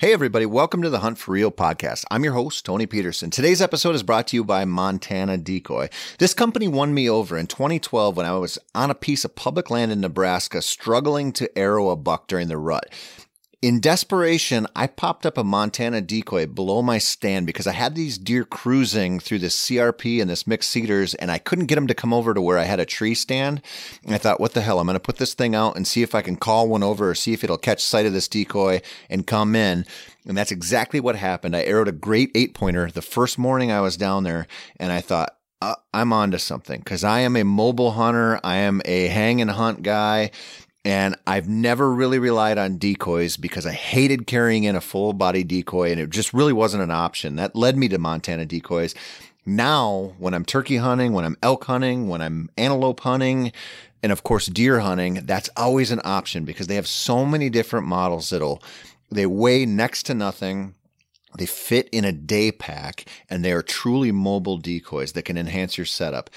Hey, everybody, welcome to the Hunt for Real podcast. I'm your host, Tony Peterson. Today's episode is brought to you by Montana Decoy. This company won me over in 2012 when I was on a piece of public land in Nebraska struggling to arrow a buck during the rut. In desperation, I popped up a Montana decoy below my stand because I had these deer cruising through this CRP and this mixed cedars, and I couldn't get them to come over to where I had a tree stand. And I thought, what the hell? I'm going to put this thing out and see if I can call one over or see if it'll catch sight of this decoy and come in. And that's exactly what happened. I arrowed a great eight pointer the first morning I was down there, and I thought, uh, I'm onto something because I am a mobile hunter. I am a hang and hunt guy. And I've never really relied on decoys because I hated carrying in a full body decoy and it just really wasn't an option. That led me to Montana decoys. Now, when I'm turkey hunting, when I'm elk hunting, when I'm antelope hunting, and of course deer hunting, that's always an option because they have so many different models that'll they weigh next to nothing. They fit in a day pack and they are truly mobile decoys that can enhance your setup.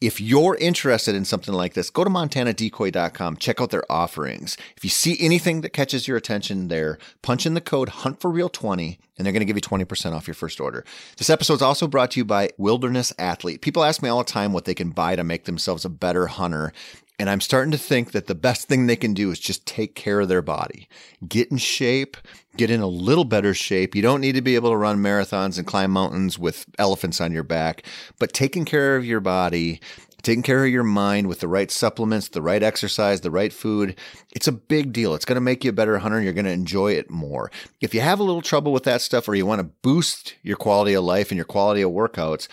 If you're interested in something like this, go to montanadecoy.com, check out their offerings. If you see anything that catches your attention there, punch in the code HUNTFORREAL20 and they're going to give you 20% off your first order. This episode is also brought to you by Wilderness Athlete. People ask me all the time what they can buy to make themselves a better hunter. And I'm starting to think that the best thing they can do is just take care of their body, get in shape, get in a little better shape. You don't need to be able to run marathons and climb mountains with elephants on your back, but taking care of your body, taking care of your mind with the right supplements, the right exercise, the right food, it's a big deal. It's going to make you a better hunter and you're going to enjoy it more. If you have a little trouble with that stuff or you want to boost your quality of life and your quality of workouts,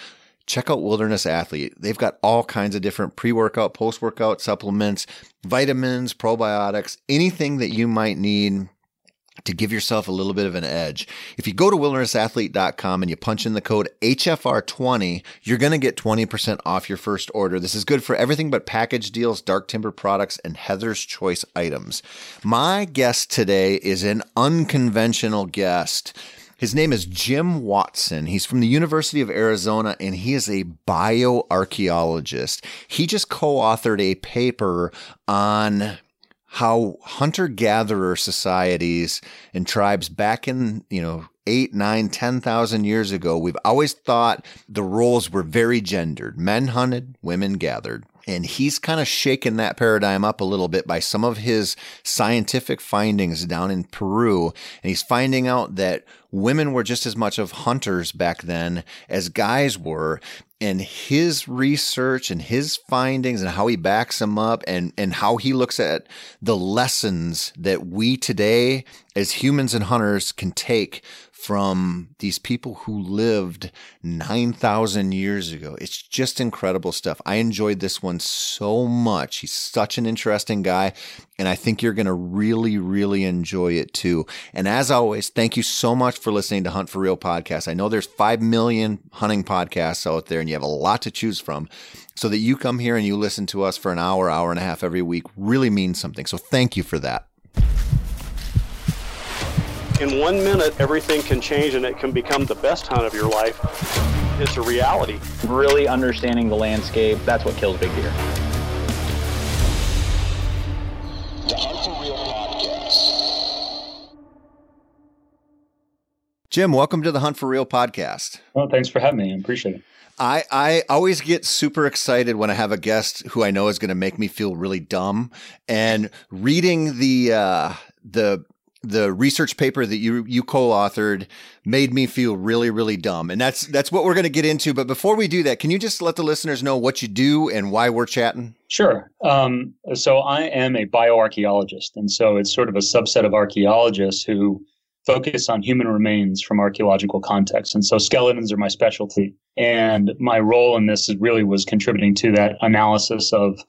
check out Wilderness Athlete. They've got all kinds of different pre workout, post workout supplements, vitamins, probiotics, anything that you might need to give yourself a little bit of an edge. If you go to wildernessathlete.com and you punch in the code HFR20, you're going to get 20% off your first order. This is good for everything but package deals, dark timber products, and Heather's Choice items. My guest today is an unconventional guest. His name is Jim Watson. He's from the University of Arizona and he is a bioarchaeologist. He just co authored a paper on how hunter gatherer societies and tribes back in, you know, eight, nine, ten thousand years ago, we've always thought the roles were very gendered. Men hunted, women gathered. And he's kind of shaken that paradigm up a little bit by some of his scientific findings down in Peru. And he's finding out that women were just as much of hunters back then as guys were. And his research and his findings and how he backs them up and, and how he looks at the lessons that we today as humans and hunters can take from these people who lived 9,000 years ago. It's just incredible stuff. I enjoyed this one so much. He's such an interesting guy, and I think you're going to really, really enjoy it too. And as always, thank you so much for listening to Hunt for Real podcast. I know there's 5 million hunting podcasts out there, and you have a lot to choose from. So that you come here and you listen to us for an hour, hour and a half every week really means something. So thank you for that in one minute, everything can change and it can become the best hunt of your life. It's a reality. Really understanding the landscape, that's what kills big deer. The Hunt for Real podcast. Jim, welcome to the Hunt for Real podcast. Well, thanks for having me. I appreciate it. I, I always get super excited when I have a guest who I know is going to make me feel really dumb. And reading the uh, the the research paper that you you co-authored made me feel really really dumb. And that's that's what we're going to get into. But before we do that can you just let the listeners know what you do and why we're chatting? Sure. Um, so i am a bioarchaeologist. And so it's sort of a subset of archaeologists who focus on human remains from archaeological contexts and so skeletons are my specialty. And my role in this really was contributing to that analysis of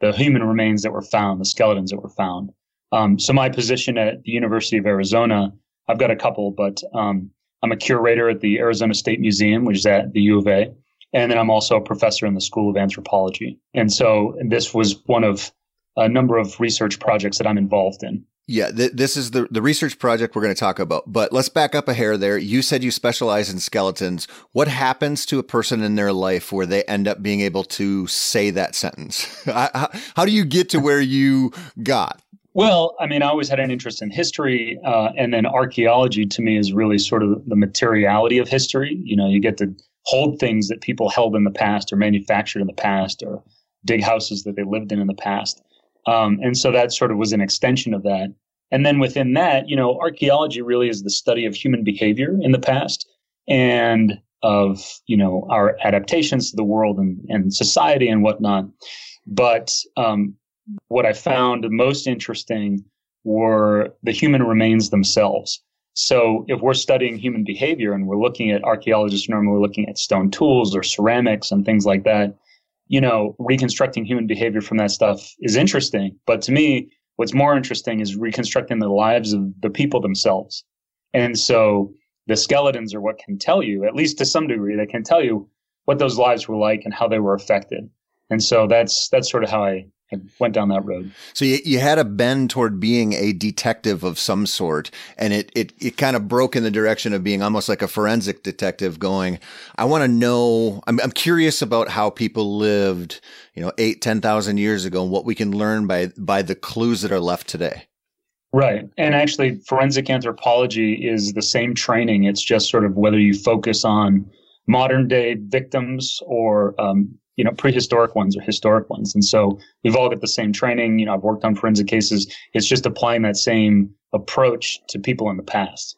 the human remains that were found the skeletons that were found um, so my position at the University of Arizona, I've got a couple, but um, I'm a curator at the Arizona State Museum, which is at the U of A, and then I'm also a professor in the School of Anthropology. And so this was one of a number of research projects that I'm involved in. Yeah, th- this is the the research project we're going to talk about. But let's back up a hair there. You said you specialize in skeletons. What happens to a person in their life where they end up being able to say that sentence? how, how do you get to where you got? Well, I mean, I always had an interest in history, uh, and then archaeology to me is really sort of the materiality of history. You know, you get to hold things that people held in the past or manufactured in the past or dig houses that they lived in in the past. Um, and so that sort of was an extension of that. And then within that, you know, archaeology really is the study of human behavior in the past and of, you know, our adaptations to the world and, and society and whatnot. But um, what I found most interesting were the human remains themselves. So if we're studying human behavior and we're looking at archaeologists normally looking at stone tools or ceramics and things like that, you know, reconstructing human behavior from that stuff is interesting. But to me, what's more interesting is reconstructing the lives of the people themselves. And so the skeletons are what can tell you, at least to some degree, they can tell you what those lives were like and how they were affected. And so that's that's sort of how I went down that road. So you, you had a bend toward being a detective of some sort, and it, it, it kind of broke in the direction of being almost like a forensic detective going, I want to know, I'm, I'm curious about how people lived, you know, eight ten thousand years ago and what we can learn by, by the clues that are left today. Right. And actually, forensic anthropology is the same training. It's just sort of whether you focus on modern day victims or um, you know, prehistoric ones or historic ones. And so we've all got the same training. You know, I've worked on forensic cases. It's just applying that same approach to people in the past.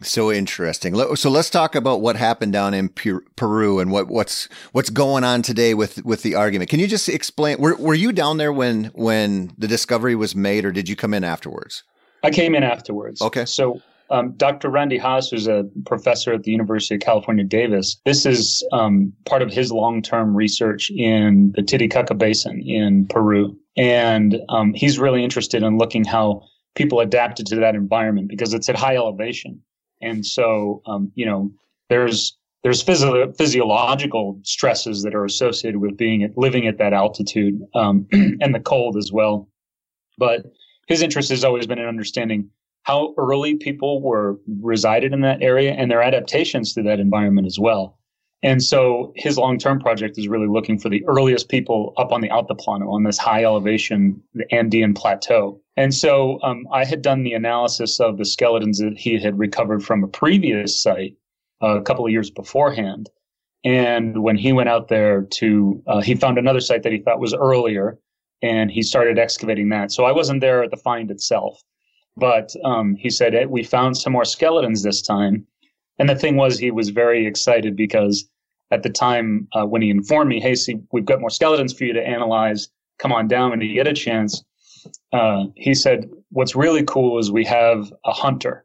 So interesting. So let's talk about what happened down in Peru and what, what's what's going on today with with the argument. Can you just explain? Were were you down there when when the discovery was made, or did you come in afterwards? I came in afterwards. Okay. So um, Dr. Randy Haas, who's a professor at the University of California, Davis, this is um, part of his long term research in the Titicaca Basin in Peru. And um, he's really interested in looking how people adapted to that environment because it's at high elevation. And so, um, you know, there's there's physio- physiological stresses that are associated with being at, living at that altitude um, and the cold as well. But his interest has always been in understanding how early people were resided in that area and their adaptations to that environment as well. And so his long-term project is really looking for the earliest people up on the Altiplano, on this high elevation, the Andean plateau. And so um, I had done the analysis of the skeletons that he had recovered from a previous site uh, a couple of years beforehand. And when he went out there to, uh, he found another site that he thought was earlier, and he started excavating that. So I wasn't there at the find itself. But um, he said, hey, We found some more skeletons this time. And the thing was, he was very excited because at the time uh, when he informed me, Hey, see, we've got more skeletons for you to analyze. Come on down when you get a chance. Uh, he said, What's really cool is we have a hunter.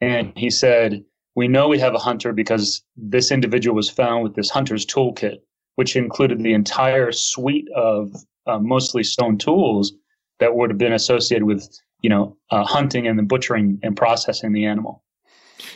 And he said, We know we have a hunter because this individual was found with this hunter's toolkit, which included the entire suite of uh, mostly stone tools that would have been associated with you know, uh, hunting and then butchering and processing the animal.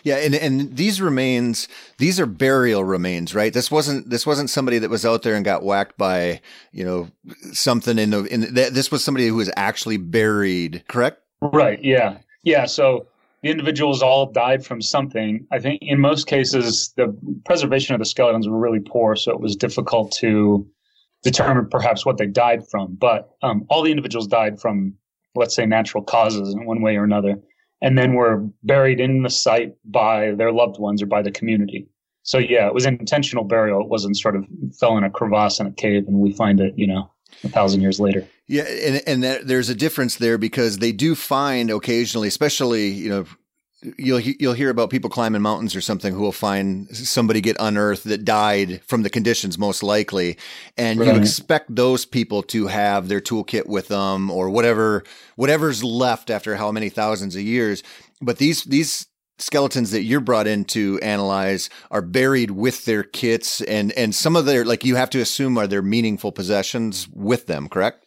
Yeah, and and these remains, these are burial remains, right? This wasn't this wasn't somebody that was out there and got whacked by, you know, something in the in this was somebody who was actually buried, correct? Right. Yeah. Yeah. So the individuals all died from something. I think in most cases the preservation of the skeletons were really poor, so it was difficult to determine perhaps what they died from. But um, all the individuals died from let's say natural causes in one way or another, and then were buried in the site by their loved ones or by the community. So yeah, it was intentional burial. It wasn't sort of fell in a crevasse in a cave and we find it, you know, a thousand years later. Yeah, and and that, there's a difference there because they do find occasionally, especially you know you'll you'll hear about people climbing mountains or something who will find somebody get unearthed that died from the conditions most likely. And right. you expect those people to have their toolkit with them or whatever whatever's left after how many thousands of years. But these these skeletons that you're brought in to analyze are buried with their kits and and some of their like you have to assume are their meaningful possessions with them correct?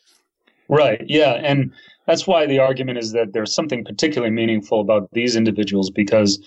Right. Yeah. And that's why the argument is that there's something particularly meaningful about these individuals because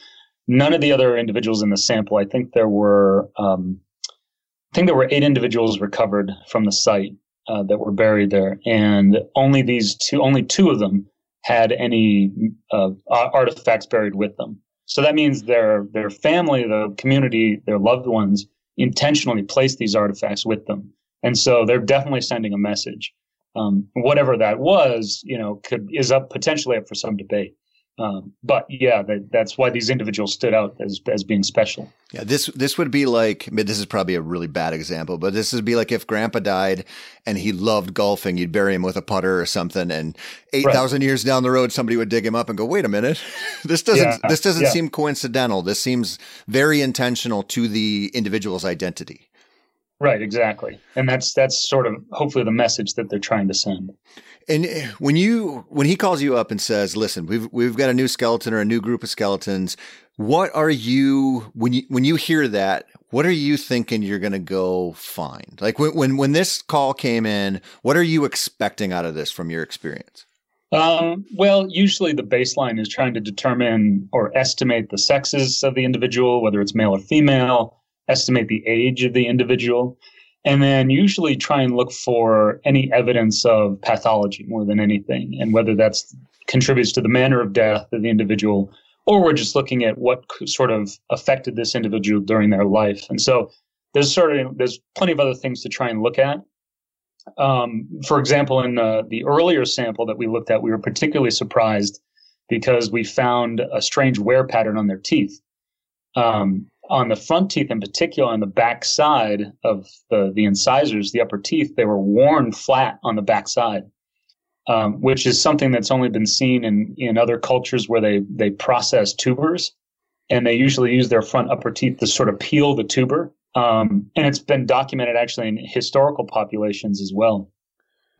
none of the other individuals in the sample, I think there were, um, I think there were eight individuals recovered from the site uh, that were buried there, and only these two, only two of them had any uh, artifacts buried with them. So that means their their family, the community, their loved ones intentionally placed these artifacts with them, and so they're definitely sending a message. Um, whatever that was, you know, could is up potentially up for some debate. Um, but yeah, that, that's why these individuals stood out as as being special. Yeah, this this would be like I mean, this is probably a really bad example, but this would be like if Grandpa died and he loved golfing, you'd bury him with a putter or something, and eight thousand right. years down the road, somebody would dig him up and go, "Wait a minute, this doesn't yeah. this doesn't yeah. seem coincidental. This seems very intentional to the individual's identity." Right, exactly, and that's that's sort of hopefully the message that they're trying to send. And when you when he calls you up and says, "Listen, we've we've got a new skeleton or a new group of skeletons," what are you when you when you hear that? What are you thinking you're going to go find? Like when when when this call came in, what are you expecting out of this from your experience? Um, well, usually the baseline is trying to determine or estimate the sexes of the individual, whether it's male or female, estimate the age of the individual and then usually try and look for any evidence of pathology more than anything, and whether that's contributes to the manner of death of the individual, or we're just looking at what sort of affected this individual during their life. And so there's sort of there's plenty of other things to try and look at. Um, for example, in the, the earlier sample that we looked at, we were particularly surprised because we found a strange wear pattern on their teeth. Um, on the front teeth in particular, on the back side of the, the incisors, the upper teeth, they were worn flat on the back side, um, which is something that's only been seen in, in other cultures where they, they process tubers. And they usually use their front upper teeth to sort of peel the tuber. Um, and it's been documented actually in historical populations as well.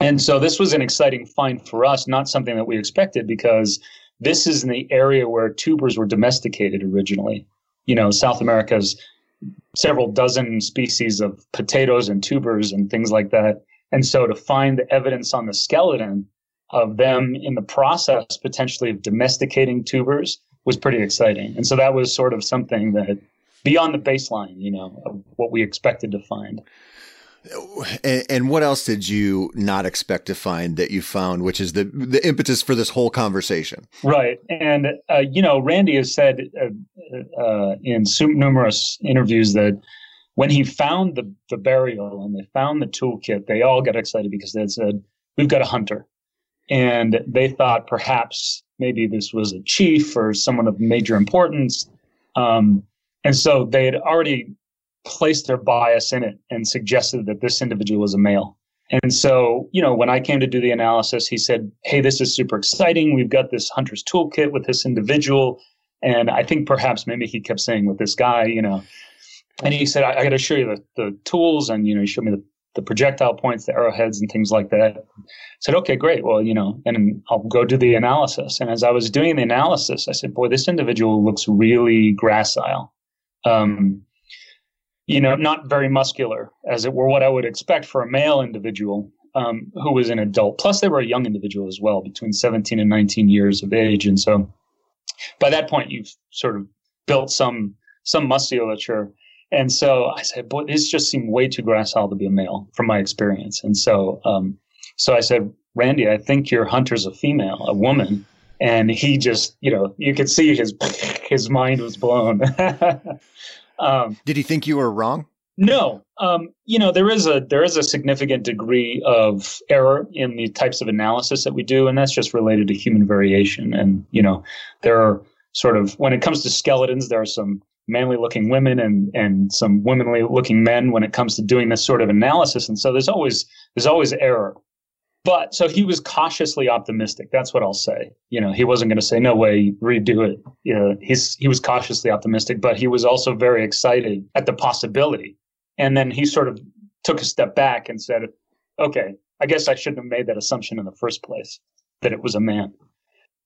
And so this was an exciting find for us, not something that we expected because this is in the area where tubers were domesticated originally you know, South America's several dozen species of potatoes and tubers and things like that. And so to find the evidence on the skeleton of them in the process potentially of domesticating tubers was pretty exciting. And so that was sort of something that beyond the baseline, you know, of what we expected to find. And, and, what else did you not expect to find that you found, which is the the impetus for this whole conversation? Right, and uh, you know, Randy has said uh, uh, in numerous interviews that when he found the the burial and they found the toolkit, they all got excited because they said, "We've got a hunter," and they thought perhaps maybe this was a chief or someone of major importance. Um, and so they had already placed their bias in it and suggested that this individual was a male. And so, you know, when I came to do the analysis, he said, Hey, this is super exciting. We've got this hunter's toolkit with this individual. And I think perhaps maybe he kept saying with this guy, you know, and he said, I, I got to show you the, the tools. And, you know, he showed me the, the projectile points, the arrowheads, and things like that. I said, okay, great. Well, you know, and I'll go do the analysis. And as I was doing the analysis, I said, boy, this individual looks really gracile. Um, you know, not very muscular, as it were what I would expect for a male individual um, who was an adult. Plus, they were a young individual as well, between 17 and 19 years of age. And so by that point, you've sort of built some some musculature. And so I said, boy, this just seemed way too gracile to be a male from my experience. And so, um, so I said, Randy, I think your hunter's a female, a woman. And he just, you know, you could see his his mind was blown. Um, Did he think you were wrong? No, um, you know there is a there is a significant degree of error in the types of analysis that we do, and that's just related to human variation. And you know there are sort of when it comes to skeletons, there are some manly looking women and and some womanly looking men when it comes to doing this sort of analysis. And so there's always there's always error. But so he was cautiously optimistic. That's what I'll say. You know, he wasn't going to say no way, redo it. You know, he's he was cautiously optimistic, but he was also very excited at the possibility. And then he sort of took a step back and said, "Okay, I guess I shouldn't have made that assumption in the first place that it was a man."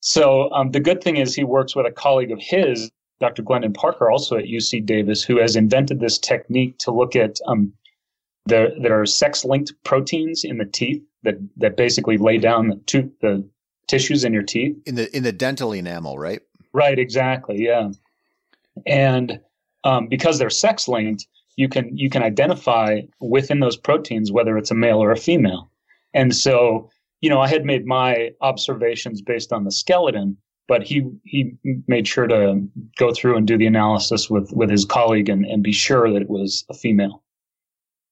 So um, the good thing is he works with a colleague of his, Dr. Glendon Parker, also at UC Davis, who has invented this technique to look at um, there. There are sex-linked proteins in the teeth that that basically lay down the tooth the tissues in your teeth in the in the dental enamel, right? Right, exactly. Yeah, and um, because they're sex linked, you can you can identify within those proteins whether it's a male or a female. And so, you know, I had made my observations based on the skeleton, but he he made sure to go through and do the analysis with with his colleague and, and be sure that it was a female.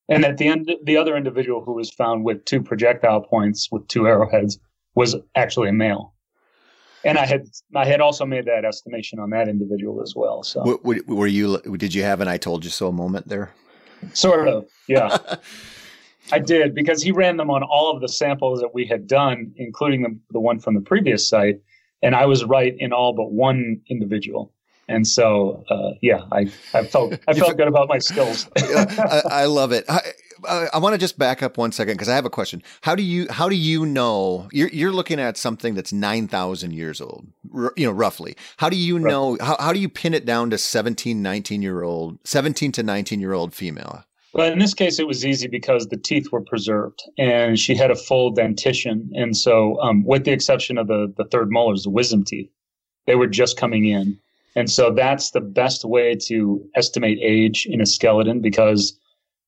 And at the end, the other individual who was found with two projectile points with two arrowheads was actually a male. And I had I had also made that estimation on that individual as well. So were, were you did you have an "I told you so" moment there? Sort of, yeah. I did because he ran them on all of the samples that we had done, including the, the one from the previous site, and I was right in all but one individual. And so, uh, yeah, I, I felt I felt good about my skills. I, I, love it. I, I want to just back up one second because I have a question. How do you how do you know you're you're looking at something that's nine thousand years old, r- you know, roughly? How do you know how how do you pin it down to 17, 19 year old, seventeen to nineteen year old female? Well, in this case, it was easy because the teeth were preserved and she had a full dentition. And so, um, with the exception of the, the third molars, the wisdom teeth, they were just coming in. And so, that's the best way to estimate age in a skeleton because,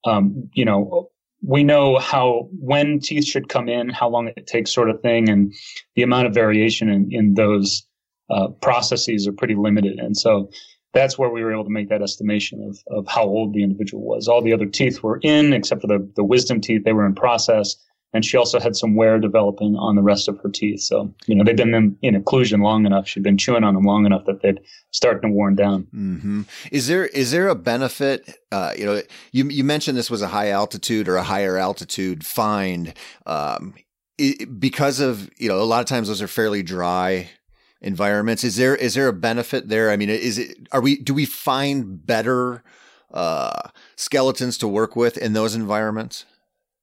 um, you know, we know how when teeth should come in, how long it takes, sort of thing, and the amount of variation in, in those uh, processes are pretty limited. And so, that's where we were able to make that estimation of, of how old the individual was. All the other teeth were in, except for the, the wisdom teeth, they were in process. And she also had some wear developing on the rest of her teeth. So, you know, they'd been in, in occlusion long enough. She'd been chewing on them long enough that they'd starting to worn down. Mm-hmm. Is there is there a benefit? Uh, you know, you you mentioned this was a high altitude or a higher altitude find um, it, because of you know a lot of times those are fairly dry environments. Is there is there a benefit there? I mean, is it are we do we find better uh, skeletons to work with in those environments?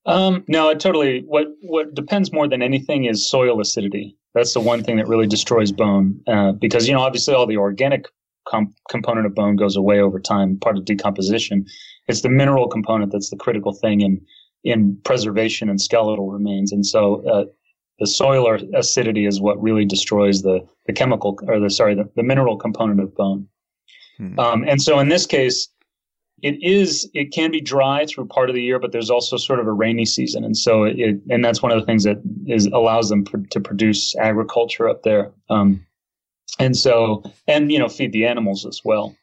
Um, no, it totally. What what depends more than anything is soil acidity. That's the one thing that really destroys bone uh, because you know obviously all the organic com- component of bone goes away over time, part of decomposition. It's the mineral component that's the critical thing in in preservation and skeletal remains. And so uh, the soil acidity is what really destroys the, the chemical or the sorry the, the mineral component of bone. Hmm. Um, and so in this case, it is it can be dry through part of the year, but there's also sort of a rainy season, and so it and that's one of the things that is allows them pr- to produce agriculture up there. Um, and so and you know feed the animals as well.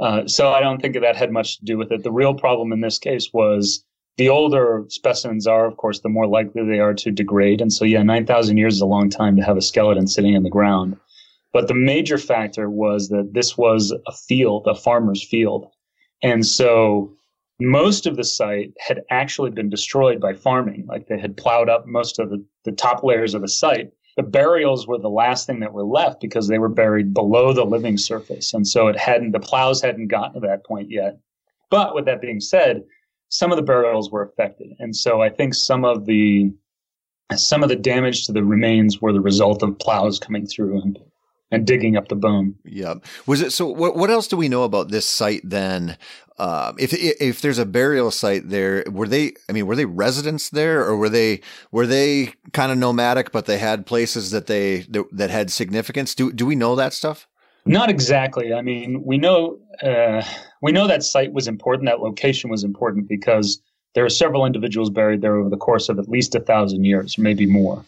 Uh, so I don't think that had much to do with it. The real problem in this case was the older specimens are, of course, the more likely they are to degrade. And so, yeah, 9,000 years is a long time to have a skeleton sitting in the ground. But the major factor was that this was a field, a farmer's field. And so most of the site had actually been destroyed by farming. Like they had plowed up most of the, the top layers of the site. The burials were the last thing that were left because they were buried below the living surface. And so it hadn't, the plows hadn't gotten to that point yet. But with that being said, some of the burials were affected, and so I think some of the some of the damage to the remains were the result of plows coming through and and digging up the bone. Yeah. Was it so? What what else do we know about this site then? Uh, if if there's a burial site there, were they? I mean, were they residents there, or were they were they kind of nomadic, but they had places that they that, that had significance? Do do we know that stuff? Not exactly. I mean, we know uh, we know that site was important. That location was important because there are several individuals buried there over the course of at least a thousand years, maybe more.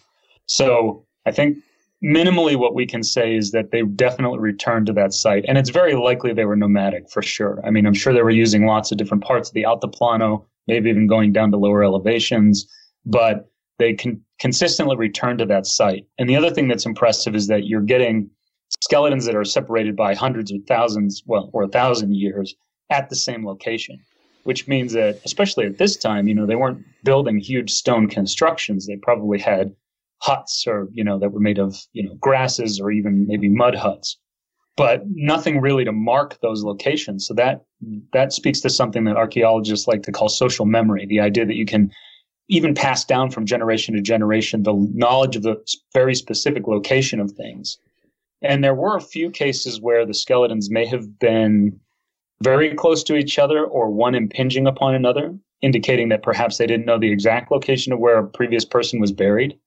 So I think minimally what we can say is that they definitely returned to that site, and it's very likely they were nomadic for sure. I mean, I'm sure they were using lots of different parts of the Altiplano, maybe even going down to lower elevations, but they can consistently return to that site. And the other thing that's impressive is that you're getting skeletons that are separated by hundreds of thousands, well, or a thousand years at the same location, which means that, especially at this time, you know, they weren't building huge stone constructions. They probably had huts or, you know, that were made of, you know, grasses or even maybe mud huts, but nothing really to mark those locations. So that, that speaks to something that archaeologists like to call social memory, the idea that you can even pass down from generation to generation the knowledge of the very specific location of things and there were a few cases where the skeletons may have been very close to each other or one impinging upon another, indicating that perhaps they didn't know the exact location of where a previous person was buried.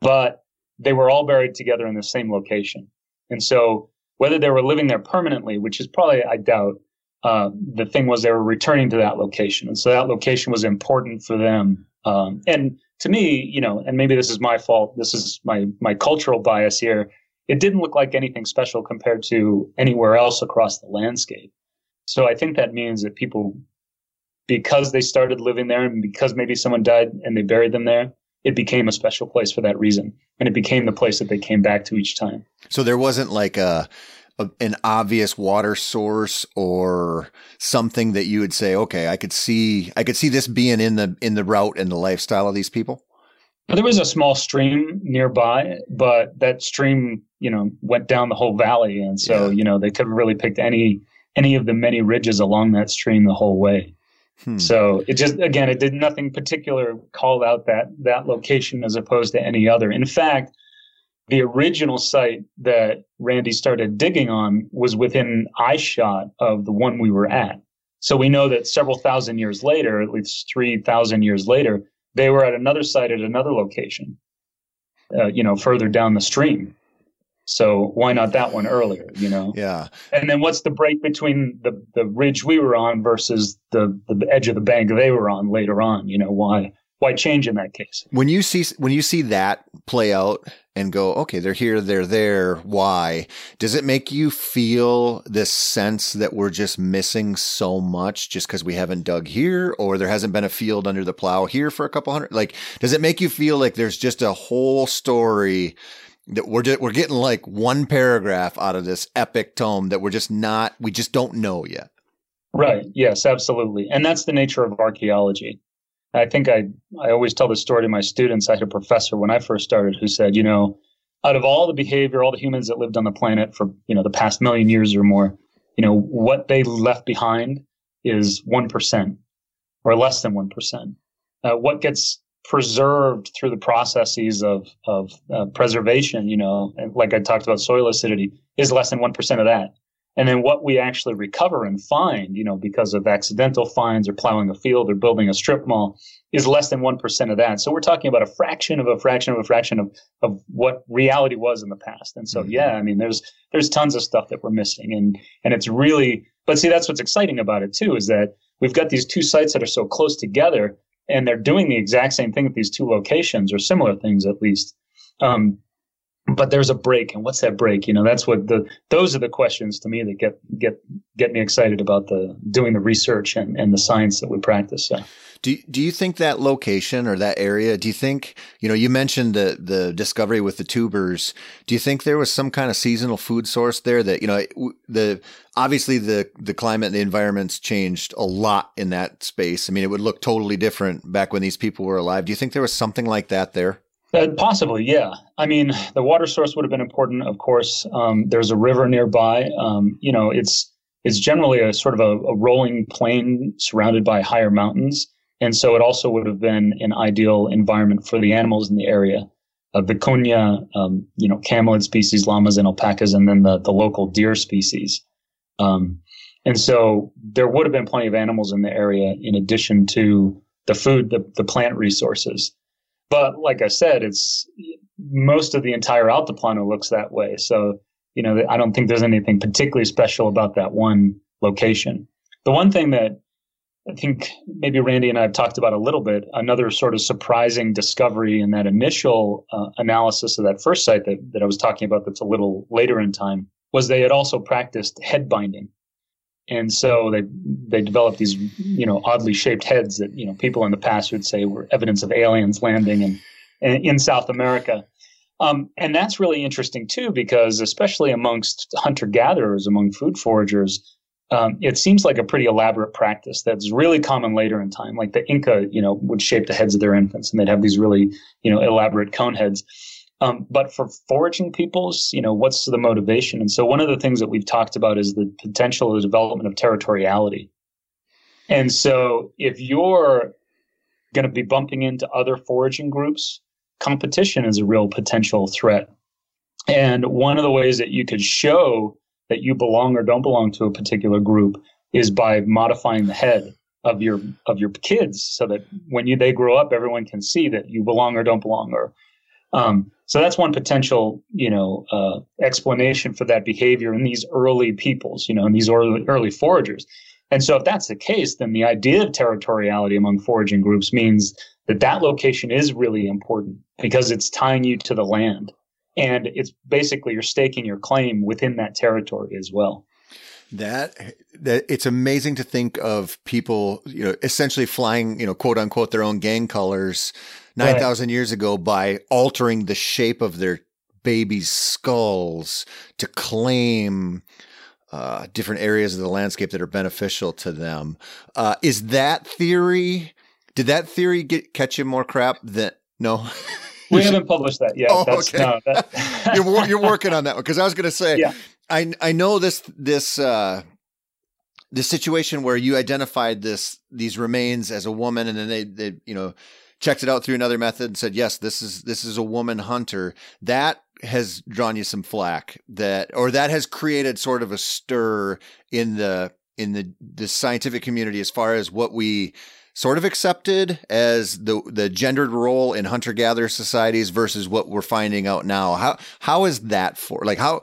But they were all buried together in the same location. And so whether they were living there permanently, which is probably, I doubt, uh, the thing was they were returning to that location. And so that location was important for them. Um, and to me, you know, and maybe this is my fault. This is my, my cultural bias here it didn't look like anything special compared to anywhere else across the landscape. So I think that means that people because they started living there and because maybe someone died and they buried them there, it became a special place for that reason. And it became the place that they came back to each time. So there wasn't like a, a, an obvious water source or something that you would say, okay, I could see, I could see this being in the, in the route and the lifestyle of these people. There was a small stream nearby, but that stream, you know, went down the whole valley. And so, yeah. you know, they could have really picked any, any of the many ridges along that stream the whole way. Hmm. So it just again, it did nothing particular call out that that location as opposed to any other. In fact, the original site that Randy started digging on was within eye shot of the one we were at. So we know that several thousand years later, at least three thousand years later, they were at another site at another location. Uh, you know, further down the stream. So why not that one earlier, you know? Yeah. And then what's the break between the, the ridge we were on versus the, the edge of the bank they were on later on? You know, why why change in that case? When you see when you see that play out and go, okay, they're here, they're there, why? Does it make you feel this sense that we're just missing so much just because we haven't dug here or there hasn't been a field under the plow here for a couple hundred? Like, does it make you feel like there's just a whole story that we're just, we're getting like one paragraph out of this epic tome that we're just not we just don't know yet. Right. Yes, absolutely. And that's the nature of archaeology. I think I I always tell the story to my students. I had a professor when I first started who said, you know, out of all the behavior, all the humans that lived on the planet for you know the past million years or more, you know, what they left behind is one percent or less than one percent. Uh, what gets preserved through the processes of of uh, preservation, you know, and like I talked about soil acidity, is less than one percent of that. And then what we actually recover and find, you know, because of accidental finds or plowing a field or building a strip mall, is less than one percent of that. So we're talking about a fraction of a fraction of a fraction of of what reality was in the past. And so, mm-hmm. yeah, I mean, there's there's tons of stuff that we're missing, and and it's really, but see, that's what's exciting about it too, is that we've got these two sites that are so close together and they're doing the exact same thing at these two locations or similar things at least. Um, but there's a break, and what's that break? You know, that's what the those are the questions to me that get get get me excited about the doing the research and, and the science that we practice. So. Do do you think that location or that area? Do you think you know? You mentioned the the discovery with the tubers. Do you think there was some kind of seasonal food source there that you know the obviously the the climate and the environment's changed a lot in that space. I mean, it would look totally different back when these people were alive. Do you think there was something like that there? Uh, possibly, yeah. I mean, the water source would have been important, of course. Um, there's a river nearby. Um, you know, it's it's generally a sort of a, a rolling plain surrounded by higher mountains. And so it also would have been an ideal environment for the animals in the area. Uh, vicuña, um, you know, camelid species, llamas and alpacas, and then the, the local deer species. Um, and so there would have been plenty of animals in the area in addition to the food, the, the plant resources. But like I said, it's most of the entire Altiplano looks that way. So, you know, I don't think there's anything particularly special about that one location. The one thing that I think maybe Randy and I have talked about a little bit. Another sort of surprising discovery in that initial uh, analysis of that first site that, that I was talking about, that's a little later in time, was they had also practiced head binding. And so they they developed these you know oddly shaped heads that you know people in the past would say were evidence of aliens landing in in South America. Um, and that's really interesting too, because especially amongst hunter gatherers, among food foragers, um, it seems like a pretty elaborate practice that's really common later in time. Like the Inca, you know, would shape the heads of their infants, and they'd have these really, you know, elaborate cone heads. Um, but for foraging peoples, you know, what's the motivation? And so one of the things that we've talked about is the potential of the development of territoriality. And so if you're going to be bumping into other foraging groups, competition is a real potential threat. And one of the ways that you could show that you belong or don't belong to a particular group is by modifying the head of your of your kids so that when you they grow up everyone can see that you belong or don't belong or um, so that's one potential you know uh, explanation for that behavior in these early peoples you know in these early, early foragers and so if that's the case then the idea of territoriality among foraging groups means that that location is really important because it's tying you to the land and it's basically you're staking your claim within that territory as well. That that it's amazing to think of people, you know, essentially flying, you know, quote unquote their own gang colors nine thousand right. years ago by altering the shape of their babies' skulls to claim uh, different areas of the landscape that are beneficial to them. Uh, is that theory? Did that theory get catch you more crap than no? We haven't published that yet. Oh, That's, okay. No, that... you're you're working on that one because I was going to say, yeah. I I know this this uh, situation where you identified this these remains as a woman, and then they they you know checked it out through another method and said, yes, this is this is a woman hunter. That has drawn you some flack that or that has created sort of a stir in the in the the scientific community as far as what we sort of accepted as the the gendered role in hunter gatherer societies versus what we're finding out now. How how is that for like how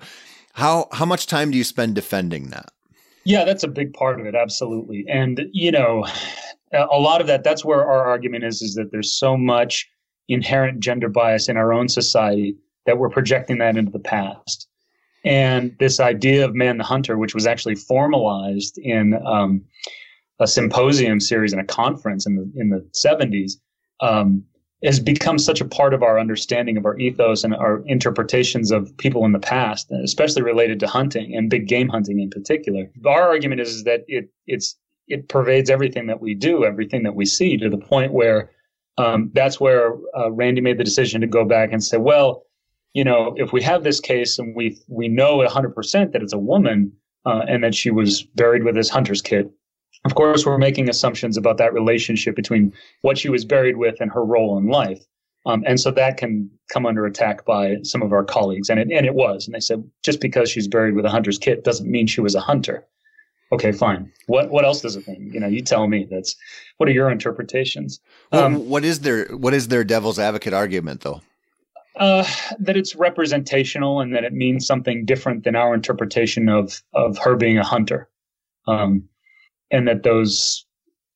how how much time do you spend defending that? Yeah, that's a big part of it, absolutely. And you know, a lot of that that's where our argument is is that there's so much inherent gender bias in our own society that we're projecting that into the past. And this idea of man the hunter, which was actually formalized in um, a symposium series and a conference in the in the 70s, um, has become such a part of our understanding of our ethos and our interpretations of people in the past, especially related to hunting and big game hunting in particular. Our argument is, is that it it's it pervades everything that we do, everything that we see, to the point where um, that's where uh, Randy made the decision to go back and say, well, you know, if we have this case and we we know 100% that it's a woman uh, and that she was buried with this hunter's kit, of course, we're making assumptions about that relationship between what she was buried with and her role in life. Um, and so that can come under attack by some of our colleagues. And it, and it was. And they said, just because she's buried with a hunter's kit doesn't mean she was a hunter. Okay, fine. What what else does it mean? You know, you tell me. That's what are your interpretations? Um, what is their what is their devil's advocate argument though? Uh, that it's representational and that it means something different than our interpretation of of her being a hunter, um, and that those,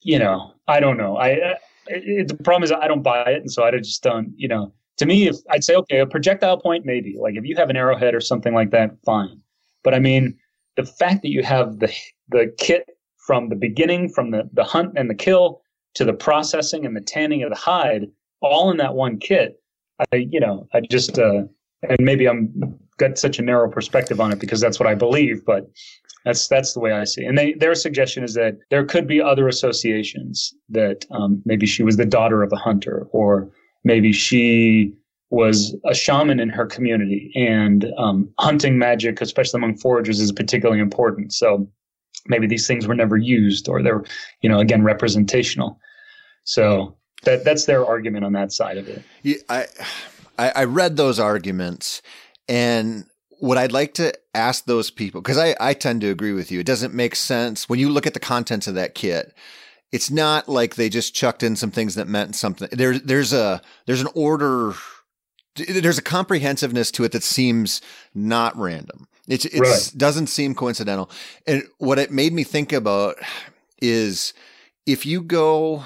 you know, I don't know. I it, the problem is I don't buy it, and so I just don't. You know, to me, if I'd say okay, a projectile point maybe. Like if you have an arrowhead or something like that, fine. But I mean, the fact that you have the the kit from the beginning, from the the hunt and the kill to the processing and the tanning of the hide, all in that one kit I, you know, I just, uh, and maybe I'm got such a narrow perspective on it because that's what I believe, but that's that's the way I see. It. And they, their suggestion is that there could be other associations that um, maybe she was the daughter of a hunter, or maybe she was a shaman in her community, and um, hunting magic, especially among foragers, is particularly important. So maybe these things were never used, or they're, you know, again representational. So that that's their argument on that side of it. Yeah, I I read those arguments, and what I'd like to ask those people because I I tend to agree with you. It doesn't make sense when you look at the contents of that kit. It's not like they just chucked in some things that meant something. There there's a there's an order. There's a comprehensiveness to it that seems not random. It it right. doesn't seem coincidental. And what it made me think about is if you go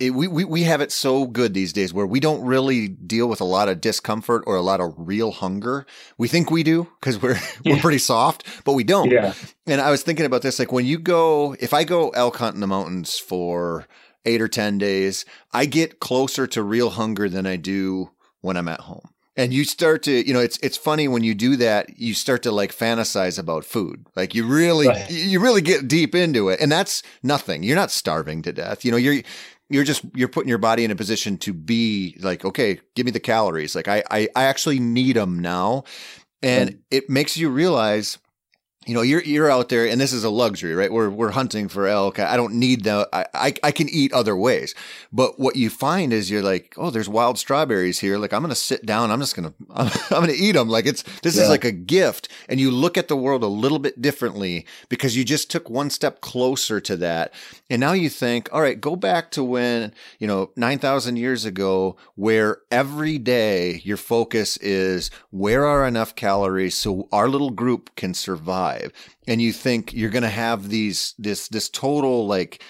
it, we, we, we have it so good these days where we don't really deal with a lot of discomfort or a lot of real hunger. We think we do because we're, yeah. we're pretty soft, but we don't. Yeah. And I was thinking about this, like when you go, if I go elk hunt in the mountains for eight or 10 days, I get closer to real hunger than I do when I'm at home. And you start to, you know, it's it's funny when you do that, you start to like fantasize about food. Like you really right. you really get deep into it. And that's nothing. You're not starving to death. You know, you're you're just you're putting your body in a position to be like okay give me the calories. Like i i, I actually need them now. And it makes you realize you know, you're you're out there, and this is a luxury, right? We're we're hunting for elk. I don't need the. I, I, I can eat other ways, but what you find is you're like, oh, there's wild strawberries here. Like I'm gonna sit down. I'm just gonna I'm, I'm gonna eat them. Like it's this yeah. is like a gift, and you look at the world a little bit differently because you just took one step closer to that, and now you think, all right, go back to when you know nine thousand years ago, where every day your focus is where are enough calories so our little group can survive and you think you're going to have these this this total like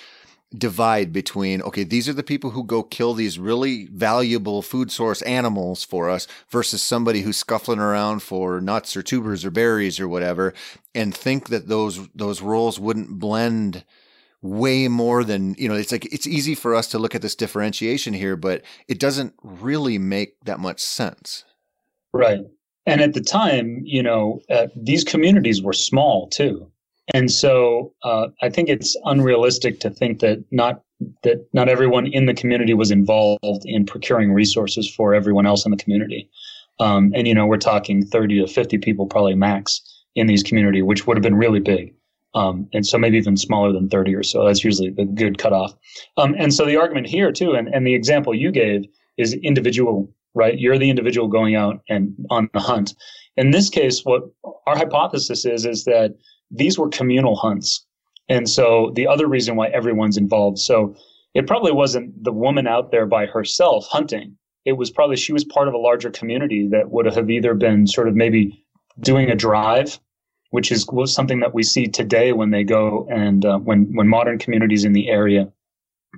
divide between okay these are the people who go kill these really valuable food source animals for us versus somebody who's scuffling around for nuts or tubers or berries or whatever and think that those those roles wouldn't blend way more than you know it's like it's easy for us to look at this differentiation here but it doesn't really make that much sense. Right and at the time you know uh, these communities were small too and so uh, I think it's unrealistic to think that not that not everyone in the community was involved in procuring resources for everyone else in the community. Um, and you know, we're talking 30 to 50 people probably max in these community, which would have been really big. Um, and so maybe even smaller than 30 or so. That's usually the good cutoff. Um, and so the argument here too, and, and the example you gave is individual, right? You're the individual going out and on the hunt. In this case, what our hypothesis is, is that these were communal hunts. And so the other reason why everyone's involved. So it probably wasn't the woman out there by herself hunting. It was probably she was part of a larger community that would have either been sort of maybe doing a drive, which is something that we see today when they go and uh, when when modern communities in the area,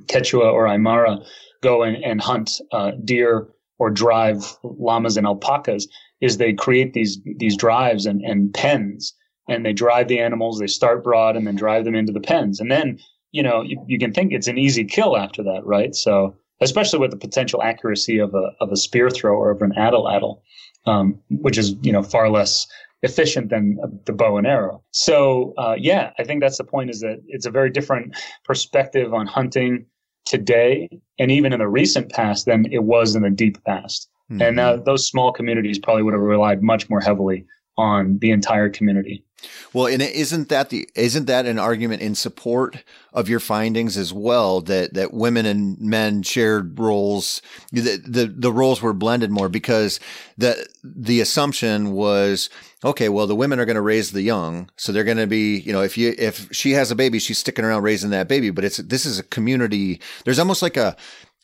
Quechua or Aymara, go and, and hunt uh, deer or drive llamas and alpacas, is they create these these drives and, and pens and they drive the animals. They start broad and then drive them into the pens. And then, you know, you, you can think it's an easy kill after that, right? So, especially with the potential accuracy of a, of a spear throw or of an atlatl, um, which is, you know, far less efficient than the bow and arrow. So, uh, yeah, I think that's the point is that it's a very different perspective on hunting today and even in the recent past than it was in the deep past. Mm-hmm. And uh, those small communities probably would have relied much more heavily on the entire community. Well, and isn't that the isn't that an argument in support of your findings as well that that women and men shared roles the the, the roles were blended more because the the assumption was okay, well the women are going to raise the young, so they're going to be, you know, if you if she has a baby, she's sticking around raising that baby, but it's this is a community. There's almost like a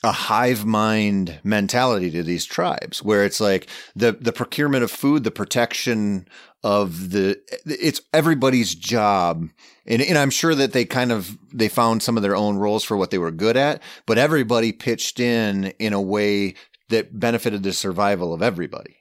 a hive mind mentality to these tribes where it's like the the procurement of food the protection of the it's everybody's job. And, and i'm sure that they kind of they found some of their own roles for what they were good at but everybody pitched in in a way that benefited the survival of everybody.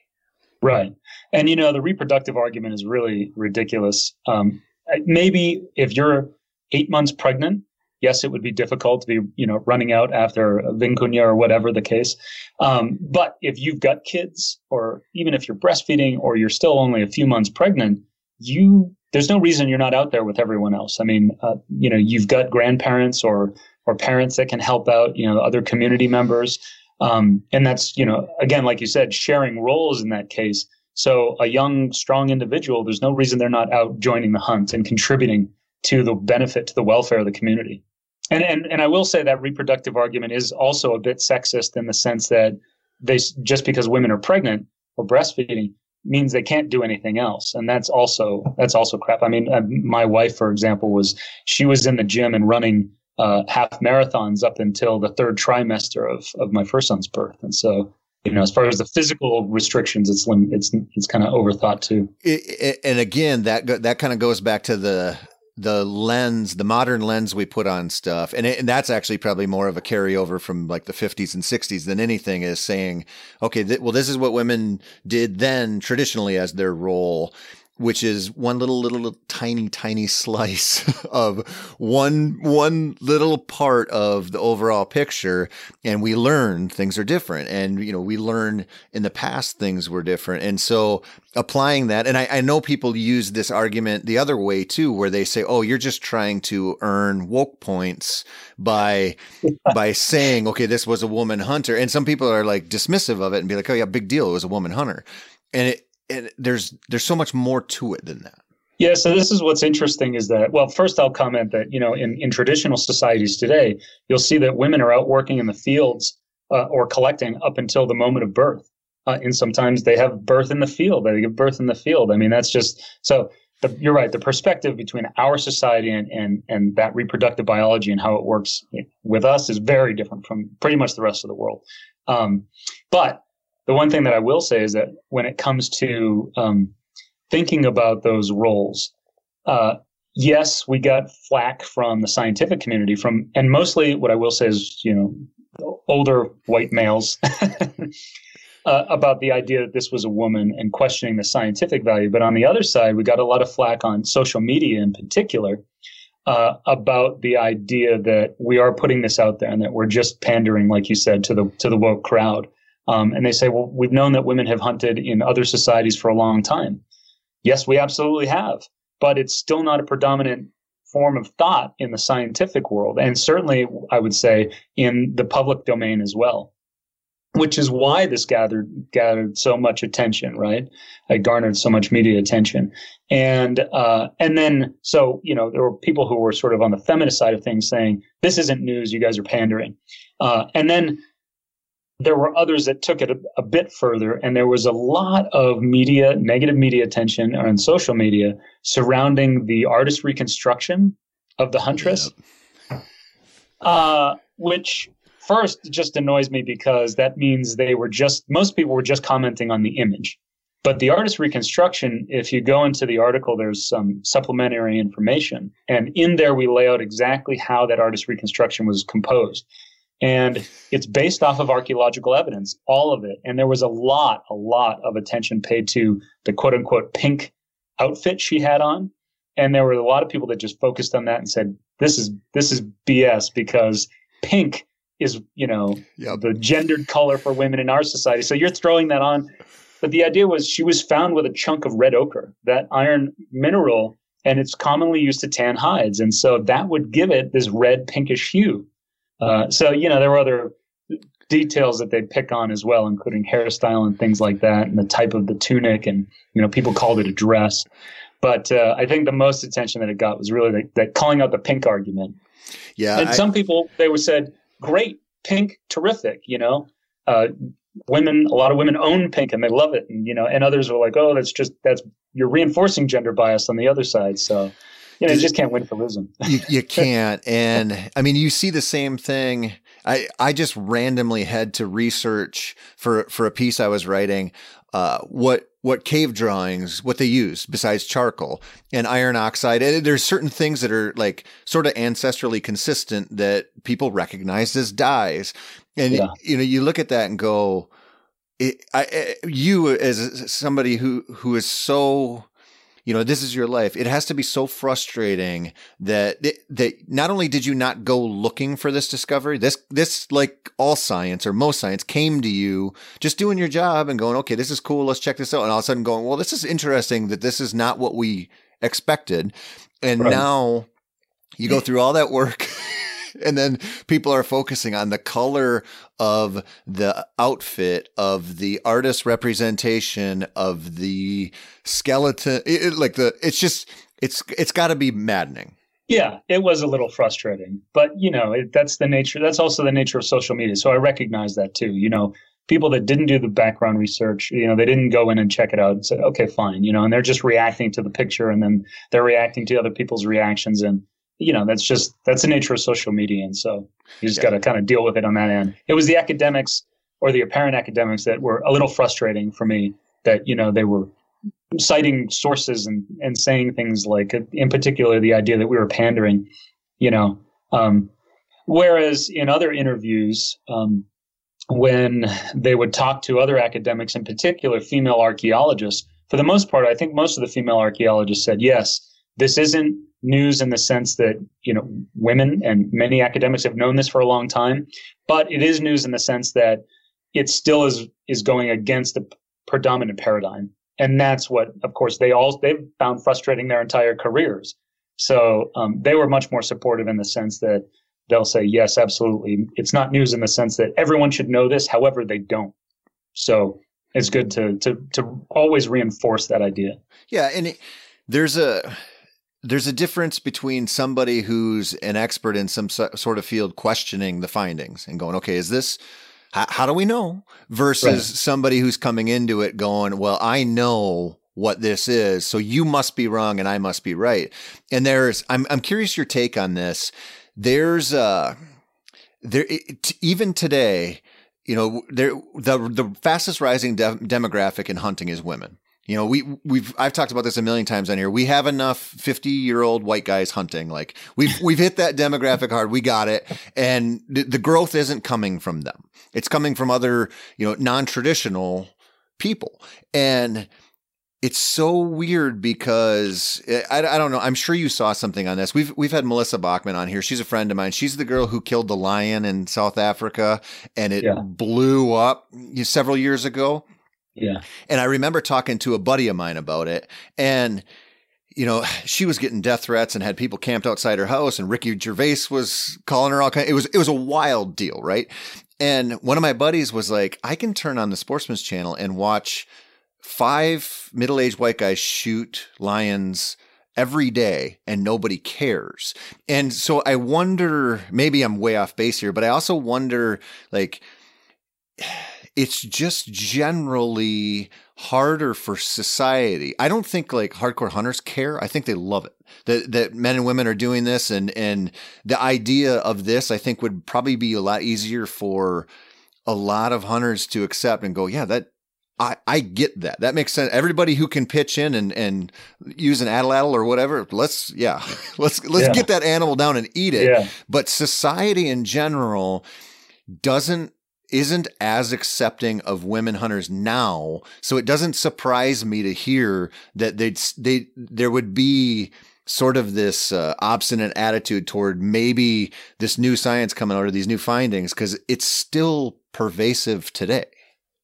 Right. And you know the reproductive argument is really ridiculous. Um, maybe if you're eight months pregnant yes, it would be difficult to be, you know, running out after vicuña or whatever the case. Um, but if you've got kids, or even if you're breastfeeding, or you're still only a few months pregnant, you there's no reason you're not out there with everyone else. I mean, uh, you know, you've got grandparents or or parents that can help out, you know, other community members. Um, and that's, you know, again, like you said, sharing roles in that case. So a young, strong individual, there's no reason they're not out joining the hunt and contributing to the benefit to the welfare of the community. And, and and I will say that reproductive argument is also a bit sexist in the sense that they just because women are pregnant or breastfeeding means they can't do anything else, and that's also that's also crap. I mean, uh, my wife, for example, was she was in the gym and running uh, half marathons up until the third trimester of of my first son's birth, and so you know, as far as the physical restrictions, it's it's it's kind of overthought too. It, and again, that that kind of goes back to the the lens, the modern lens we put on stuff, and, it, and that's actually probably more of a carryover from like the 50s and 60s than anything is saying, okay, th- well, this is what women did then traditionally as their role which is one little, little, little tiny, tiny slice of one, one little part of the overall picture. And we learn things are different. And, you know, we learn in the past things were different. And so applying that, and I, I know people use this argument the other way too, where they say, oh, you're just trying to earn woke points by, by saying, okay, this was a woman hunter. And some people are like dismissive of it and be like, oh yeah, big deal. It was a woman hunter. And it, and there's there's so much more to it than that. Yeah, so this is what's interesting is that well, first I'll comment that you know in in traditional societies today, you'll see that women are out working in the fields uh, or collecting up until the moment of birth, uh, and sometimes they have birth in the field. They give birth in the field. I mean, that's just so. The, you're right. The perspective between our society and, and and that reproductive biology and how it works with us is very different from pretty much the rest of the world. Um, but the one thing that I will say is that when it comes to um, thinking about those roles, uh, yes, we got flack from the scientific community from, and mostly what I will say is, you know, older white males uh, about the idea that this was a woman and questioning the scientific value. But on the other side, we got a lot of flack on social media in particular uh, about the idea that we are putting this out there and that we're just pandering, like you said, to the to the woke crowd. Um, and they say, well, we've known that women have hunted in other societies for a long time. Yes, we absolutely have but it's still not a predominant form of thought in the scientific world, and certainly, I would say, in the public domain as well. Which is why this gathered gathered so much attention, right? It garnered so much media attention, and uh, and then so you know there were people who were sort of on the feminist side of things saying this isn't news, you guys are pandering, uh, and then there were others that took it a, a, bit further, and there was a lot of media, negative media attention on social media surrounding the artist reconstruction of the Huntress, yep. uh, which first just annoys me because that means they were just, most people were just commenting on the image. But the artist reconstruction, if you go into the article, there's some supplementary information. And in there, we lay out exactly how that artist reconstruction was composed and it's based off of archaeological evidence, all of it. And there was a lot, a lot of attention paid to the quote unquote pink outfit she had on. And there were a lot of people that just focused on that and said, this is, this is BS because pink is, you know, yep. the gendered color for women in our society. So you're throwing that on. But the idea was she was found with a chunk of red ochre, that iron mineral, and it's commonly used to tan hides. And so that would give it this red pinkish hue. Uh, so you know there were other details that they'd pick on as well, including hairstyle and things like that, and the type of the tunic, and you know people called it a dress. But uh, I think the most attention that it got was really that, that calling out the pink argument. Yeah, and I, some people they were said, "Great, pink, terrific," you know. Uh, women, a lot of women own pink and they love it, and you know, and others were like, "Oh, that's just that's you're reinforcing gender bias on the other side." So you know, you just can't win for losing. you, you can't. And I mean, you see the same thing. I, I just randomly had to research for, for a piece I was writing, uh, what, what cave drawings, what they use besides charcoal and iron oxide. And there's certain things that are like sort of ancestrally consistent that people recognize as dyes. And, yeah. you know, you look at that and go, it, I, you as somebody who, who is so, you know, this is your life. It has to be so frustrating that that not only did you not go looking for this discovery, this this like all science or most science came to you just doing your job and going, okay, this is cool. Let's check this out, and all of a sudden going, well, this is interesting that this is not what we expected, and right. now you go through all that work. and then people are focusing on the color of the outfit of the artist representation of the skeleton. It, it, like the it's just it's it's got to be maddening. Yeah it was a little frustrating but you know it, that's the nature that's also the nature of social media so i recognize that too you know. People that didn't do the background research you know they didn't go in and check it out and say okay fine you know and they're just reacting to the picture and then they're reacting to other people's reactions and you know that's just that's the nature of social media and so you just yeah. got to kind of deal with it on that end it was the academics or the apparent academics that were a little frustrating for me that you know they were citing sources and and saying things like in particular the idea that we were pandering you know um, whereas in other interviews um, when they would talk to other academics in particular female archaeologists for the most part i think most of the female archaeologists said yes this isn't news in the sense that you know women and many academics have known this for a long time, but it is news in the sense that it still is is going against the predominant paradigm, and that's what, of course, they all they've found frustrating their entire careers. So um, they were much more supportive in the sense that they'll say yes, absolutely. It's not news in the sense that everyone should know this, however, they don't. So it's good to to to always reinforce that idea. Yeah, and it, there's a there's a difference between somebody who's an expert in some sort of field questioning the findings and going, okay, is this, how, how do we know? Versus right. somebody who's coming into it going, well, I know what this is. So you must be wrong and I must be right. And there's, I'm, I'm curious your take on this. There's, uh, there, it, even today, you know, there, the, the fastest rising de- demographic in hunting is women You know, we we've I've talked about this a million times on here. We have enough 50-year-old white guys hunting. Like we've we've hit that demographic hard. We got it. And the, the growth isn't coming from them. It's coming from other, you know, non-traditional people. And it's so weird because eh, I, I don't know. I'm sure you saw something on this. We've we've had Melissa Bachman on here. She's a friend of mine. She's the girl who killed the lion in South Africa, and it Yeah. blew up several years ago. Yeah. And I remember talking to a buddy of mine about it, and you know, she was getting death threats and had people camped outside her house, and Ricky Gervais was calling her all kind. It was it was a wild deal, right? And one of my buddies was like, I can turn on the Sportsman's Channel and watch five middle-aged white guys shoot lions every day and nobody cares. And so I wonder, maybe I'm way off base here, but I also wonder like it's just generally harder for society. I don't think like hardcore hunters care. I think they love it. That that men and women are doing this and and the idea of this I think would probably be a lot easier for a lot of hunters to accept and go, yeah, that I, I get that. That makes sense. Everybody who can pitch in and, and use an atlatl or whatever, let's yeah, let's let's Yeah. get that animal down and eat it. Yeah. But society in general doesn't isn't as accepting of women hunters now. So it doesn't surprise me to hear that they'd they there would be sort of this uh, obstinate attitude toward maybe this new science coming out or these new findings because it's still pervasive today.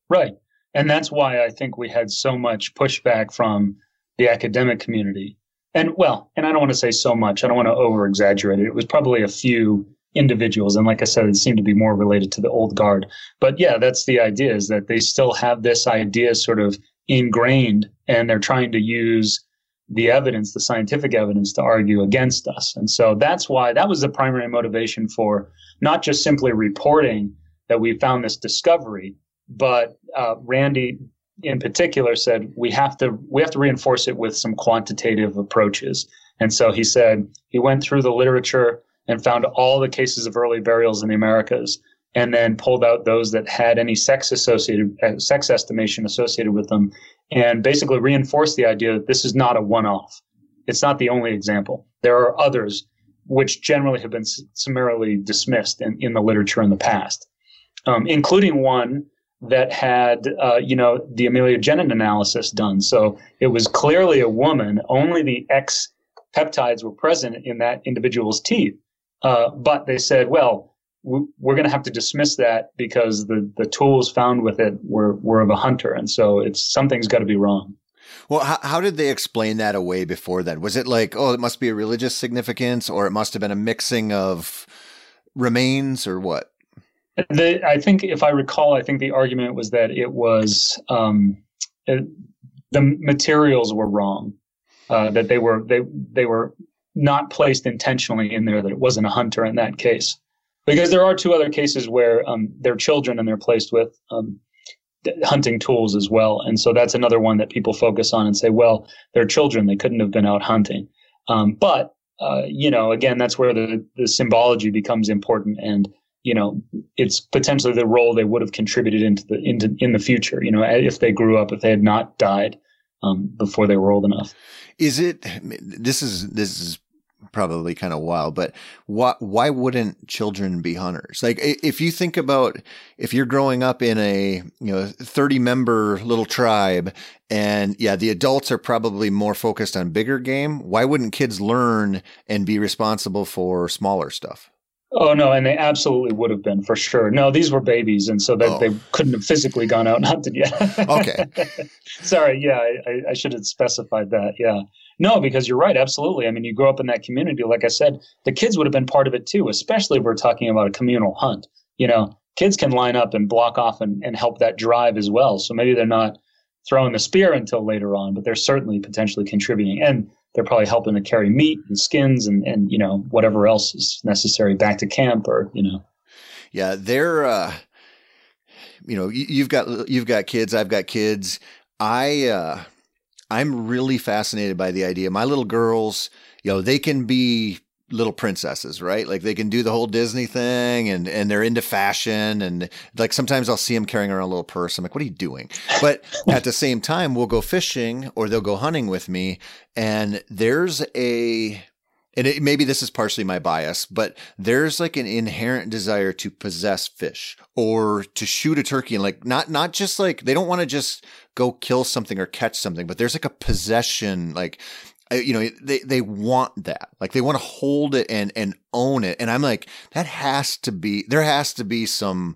Right. And that's why I think we had so much pushback from the academic community. And well, and I don't want to say so much, I don't want to over exaggerate it. It was probably a few individuals. And like I said, it seemed to be more related to the old guard. But yeah, that's the idea is that they still have this idea sort of ingrained and they're trying to use the evidence, the scientific evidence to argue against us. And so that's why that was the primary motivation for not just simply reporting that we found this discovery, but uh, Randy in particular said we have to we have to reinforce it with some quantitative approaches. And so he said he went through the literature and found all the cases of early burials in the Americas, and then pulled out those that had any sex associated uh, sex estimation associated with them, and basically reinforced the idea that this is not a one-off. It's not the only example. There are others which generally have been summarily dismissed in, in the literature in the past, um, including one that had, uh, you know, the amelogenin analysis done. So it was clearly a woman. Only the X peptides were present in that individual's teeth. Uh, but they said, well, we're going to have to dismiss that because the, the tools found with it were, were of a hunter. And so it's something's got to be wrong. Well, how, how did they explain that away before then? Was it like, oh, it must be a religious significance, or it must have been a mixing of remains, or what? The, I think, if I recall, I think the argument was that it was um, it, the materials were wrong, uh, that they were they they were not placed intentionally in there, that it wasn't a hunter in that case, because there are two other cases where um, they're children and they're placed with um, hunting tools as well, and so that's another one that people focus on and say, well, they're children, they couldn't have been out hunting, um, but uh, you know, again, that's where the the symbology becomes important and you know it's potentially the role they would have contributed into the into in the future you know if they grew up if they had not died um, before they were old enough Is it? This is this is probably kind of wild, but why why wouldn't children be hunters? Like if you think about if you're growing up in a you know 30 member little tribe and yeah, the adults are probably more focused on bigger game, why wouldn't kids learn and be responsible for smaller stuff? Oh no and they absolutely would have been for sure. No these were babies and so that Oh. they couldn't have physically gone out and hunted yet. Okay. sorry yeah I, I- should have specified that yeah. No because you're right absolutely. I mean you grow up in that community like i said the kids would have been part of it too especially if we're talking about a communal hunt. You know kids can line up and block off and, and help that drive as well so maybe they're not throwing the spear until later on but they're certainly potentially contributing. And they're probably helping to carry meat and skins and, and you know whatever else is necessary back to camp or you know Yeah, they're uh you know, you, you've got you've got kids, I've got kids. I uh I'm really fascinated by the idea. My little girls, you know, they can be little princesses, right? Like they can do the whole Disney thing and, and they're into fashion. And like sometimes I'll see them carrying around a little purse. I'm like, what are you doing? But at the same time, we'll go fishing or they'll go hunting with me. And there's a, and it, maybe this is partially my bias, but there's like an inherent desire to possess fish or to shoot a turkey and like not not just like they don't want to just go kill something or catch something, but there's like a possession like you know they they want that. Like they want to hold it and and own it. And i'm like that has to be there has to be some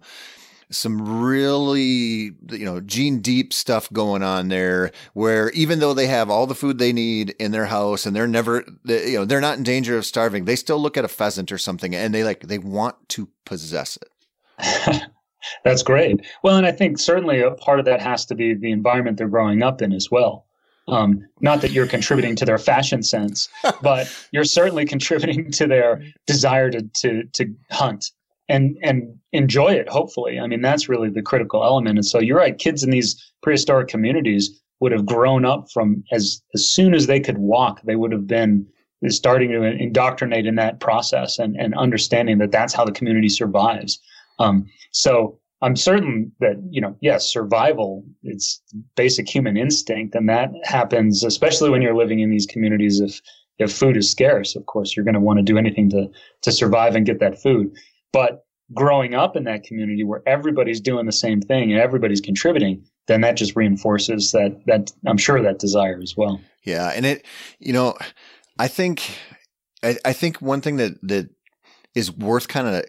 some really you know gene deep stuff going on there where even though they have all the food they need in their house and they're never they, you know they're not in danger of starving they still look at a pheasant or something and they like they want to possess it. That's great. Well and i think certainly a part of that has to be the environment they're growing up in as well um, not that you're contributing to their fashion sense, but you're certainly contributing to their desire to to to hunt and and enjoy it. Hopefully, I mean that's really the critical element. And so you're right. Kids in these prehistoric communities would have grown up from as as soon as they could walk. They would have been starting to indoctrinate in that process and and understanding that that's how the community survives. Um, so I'm certain that, you know, yes, survival, it's basic human instinct. And that happens, especially when you're living in these communities. If, if food is scarce, of course, you're going to want to do anything to, to survive and get that food. But growing up in that community where everybody's doing the same thing and everybody's contributing, then that just reinforces that, that I'm sure that desire as well. Yeah. And it, you know, I think, I, I think one thing that, that is worth kind of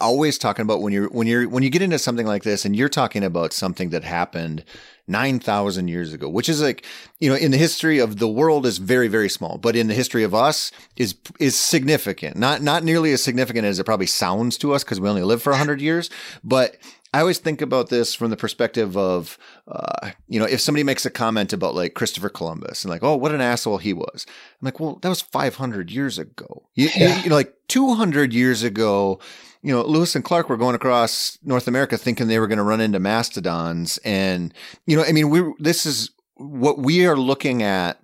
always talking about when you're when you're when you get into something like this and you're talking about something that happened 9,000 years ago, which is like, you know, in the history of the world is very, very small, but in the history of us is, is significant. Not, not nearly as significant as it probably sounds to us because we only live for 100 years, but I always think about this from the perspective of, uh, you know, if somebody makes a comment about like Christopher Columbus and like, oh, what an asshole he was. I'm like, well, that was 500 years ago. You, yeah. you, you know, like 200 years ago, you know, Lewis and Clark were going across North America thinking they were going to run into mastodons. And, you know, I mean, we, this is what we are looking at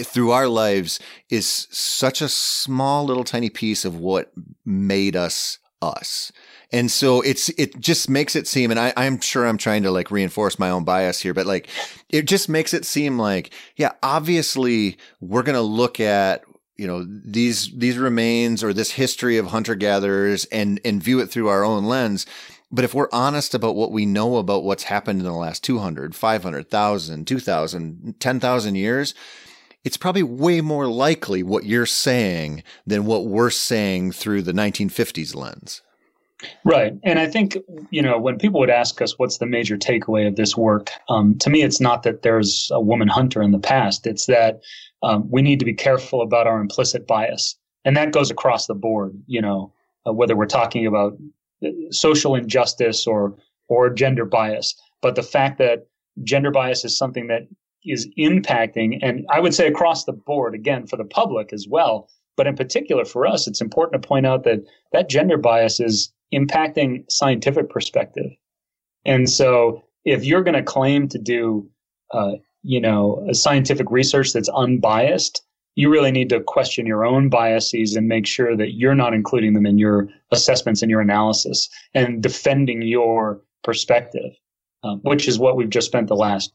through our lives is such a small little tiny piece of what made us us. And so it's, it just makes it seem, and I, I'm sure I'm trying to like reinforce my own bias here, but like it just makes it seem like, yeah, obviously we're going to look at you know these these remains or this history of hunter gatherers and and view it through our own lens but if we're honest about what we know about what's happened in the last 200 500,000 2000 10,000 years it's probably way more likely what you're saying than what we're saying through the 1950s lens Right. And I think, you know, when people would ask us what's the major takeaway of this work, um, to me, it's not that there's a woman hunter in the past. It's that um, we need to be careful about our implicit bias. And that goes across the board, you know, uh, whether we're talking about uh, social injustice or, or gender bias. But the fact that gender bias is something that is impacting, and I would say across the board, again, for the public as well, but in particular for us, it's important to point out that that gender bias is impacting scientific perspective. And so if you're going to claim to do, uh, you know, scientific research that's unbiased, you really need to question your own biases and make sure that you're not including them in your assessments and your analysis and defending your perspective, um, which is what we've just spent the last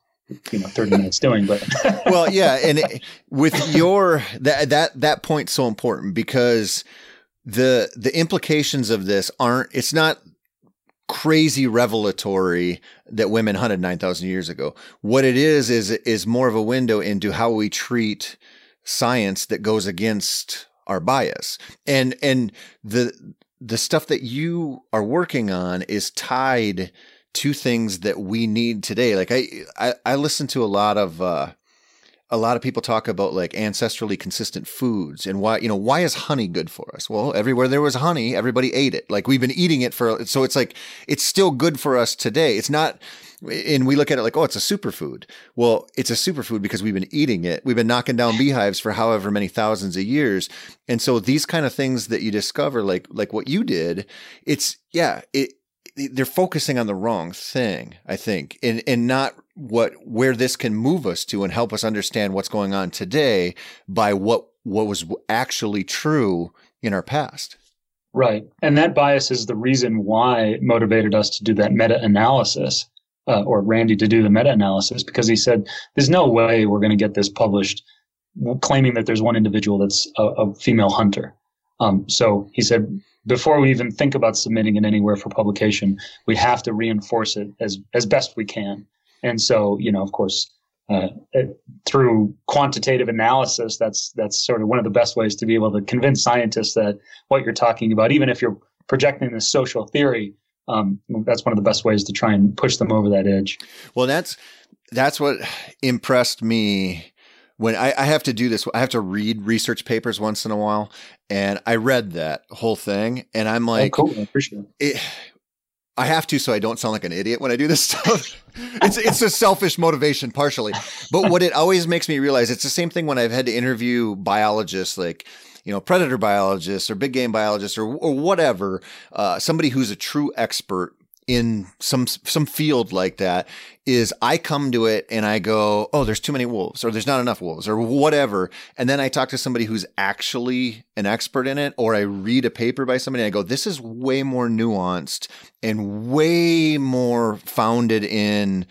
you know 30 minutes doing but well yeah and it, with your that that that point's so important because the the implications of this aren't it's not crazy revelatory that women hunted 9000 years ago. What it is is is more of a window into how we treat science that goes against our bias. And and the the stuff that you are working on is tied to things that we need today. Like i i, I listen to a lot of uh a lot of people talk about like ancestrally consistent foods and why, you know, why is honey good for us? Well, everywhere there was honey, everybody ate it. Like we've been eating it for, so it's like, it's still good for us today. It's not, and we look at it like, oh, it's a superfood. Well, it's a superfood because we've been eating it. We've been knocking down beehives for however many thousands of years. And so these kind of things that you discover, like, like what you did, it's, yeah, it, they're focusing on the wrong thing, I think, and, and not what where this can move us to and help us understand what's going on today by what what was actually true in our past. Right. And that bias is the reason why motivated us to do that meta analysis, uh, or Randy to do the meta analysis, because he said, there's no way we're going to get this published claiming that there's one individual that's a, a female hunter. Um, so he said, before we even think about submitting it anywhere for publication, we have to reinforce it as, as best we can. And so, you know, of course, uh, through quantitative analysis, that's that's sort of one of the best ways to be able to convince scientists that what you're talking about, even if you're projecting this social theory, um, that's one of the best ways to try and push them over that edge. Well, that's that's what impressed me when I, I, have to do this, I have to read research papers once in a while, and I read that whole thing, and I'm oh, like, oh, cool, I appreciate it. it. I have to, so I don't sound like an idiot when I do this stuff. it's it's a selfish motivation, partially, but what it always makes me realize, it's the same thing when I've had to interview biologists, like you know, predator biologists or big game biologists or or whatever, uh, somebody who's a true expert in some some field like that is I come to it and I go, oh, there's too many wolves, or there's not enough wolves, or whatever, and then I talk to somebody who's actually an expert in it, or I read a paper by somebody and I go, this is way more nuanced and way more founded in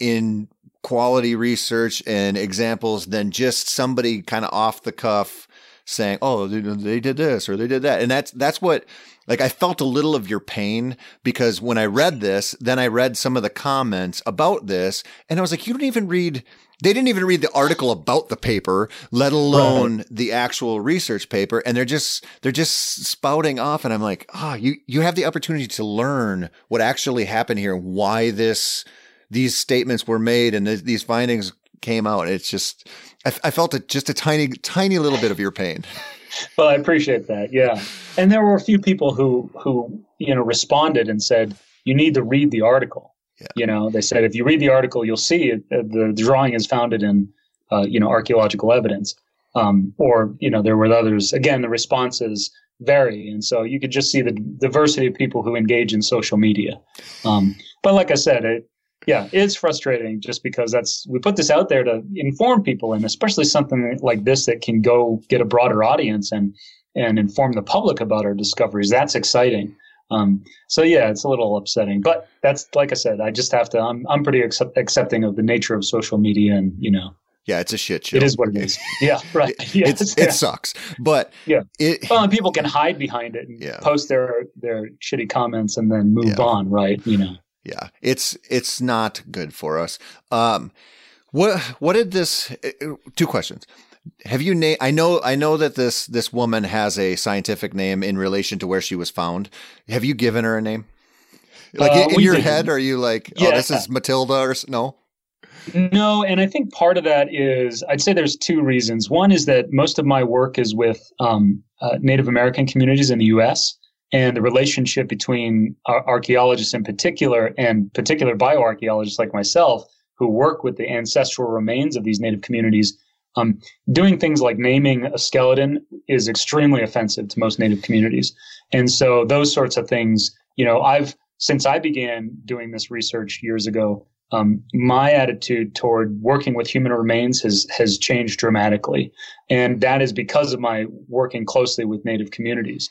in quality research and examples than just somebody kind of off the cuff saying, "Oh, they did this or they did that," and that's that's what like I felt a little of your pain because when I read this, then I read some of the comments about this, and I was like, "You don't even read." They didn't even read the article about the paper, let alone right. the actual research paper, and they're just they're just spouting off. And I'm like, ah, oh, you you have the opportunity to learn what actually happened here, why this these statements were made, and th- these findings came out. It's just I, I felt a, just a tiny, tiny little bit of your pain. well, I appreciate that. Yeah, and there were a few people who who you know responded and said you need to read the article. Yeah. You know, they said if you read the article, you'll see it, uh, the, the drawing is founded in uh, you know archaeological evidence. Um, or you know there were others. Again, the responses vary, and so you could just see the diversity of people who engage in social media. Um, but like I said, it, yeah, it's frustrating just because that's we put this out there to inform people, and especially something like this that can go get a broader audience and and inform the public about our discoveries. That's exciting. Um, so yeah, it's a little upsetting, but that's like I said, I just have to. I'm I'm pretty accept, accepting of the nature of social media, and you know, yeah, it's a shit show. It is what it is. Yeah, right. Yeah, it sucks, but yeah. It, well, and people can hide behind it and yeah. post their their shitty comments and then move yeah. on, right? You know. Yeah, it's it's not good for us. Um, what what did this? Uh, two questions. Have you named? I know I know that this this woman has a scientific name in relation to where she was found. Have you given her a name? Like uh, in, in your did. head, are you like, oh, yeah. this is Matilda or no? No, and I think part of that is I'd say there's two reasons. One is that most of my work is with um, uh, Native American communities in the U.S and the relationship between archaeologists in particular and particular bioarchaeologists like myself who work with the ancestral remains of these native communities um, doing things like naming a skeleton is extremely offensive to most native communities and so those sorts of things you know i've since i began doing this research years ago um, my attitude toward working with human remains has has changed dramatically, and that is because of my working closely with Native communities.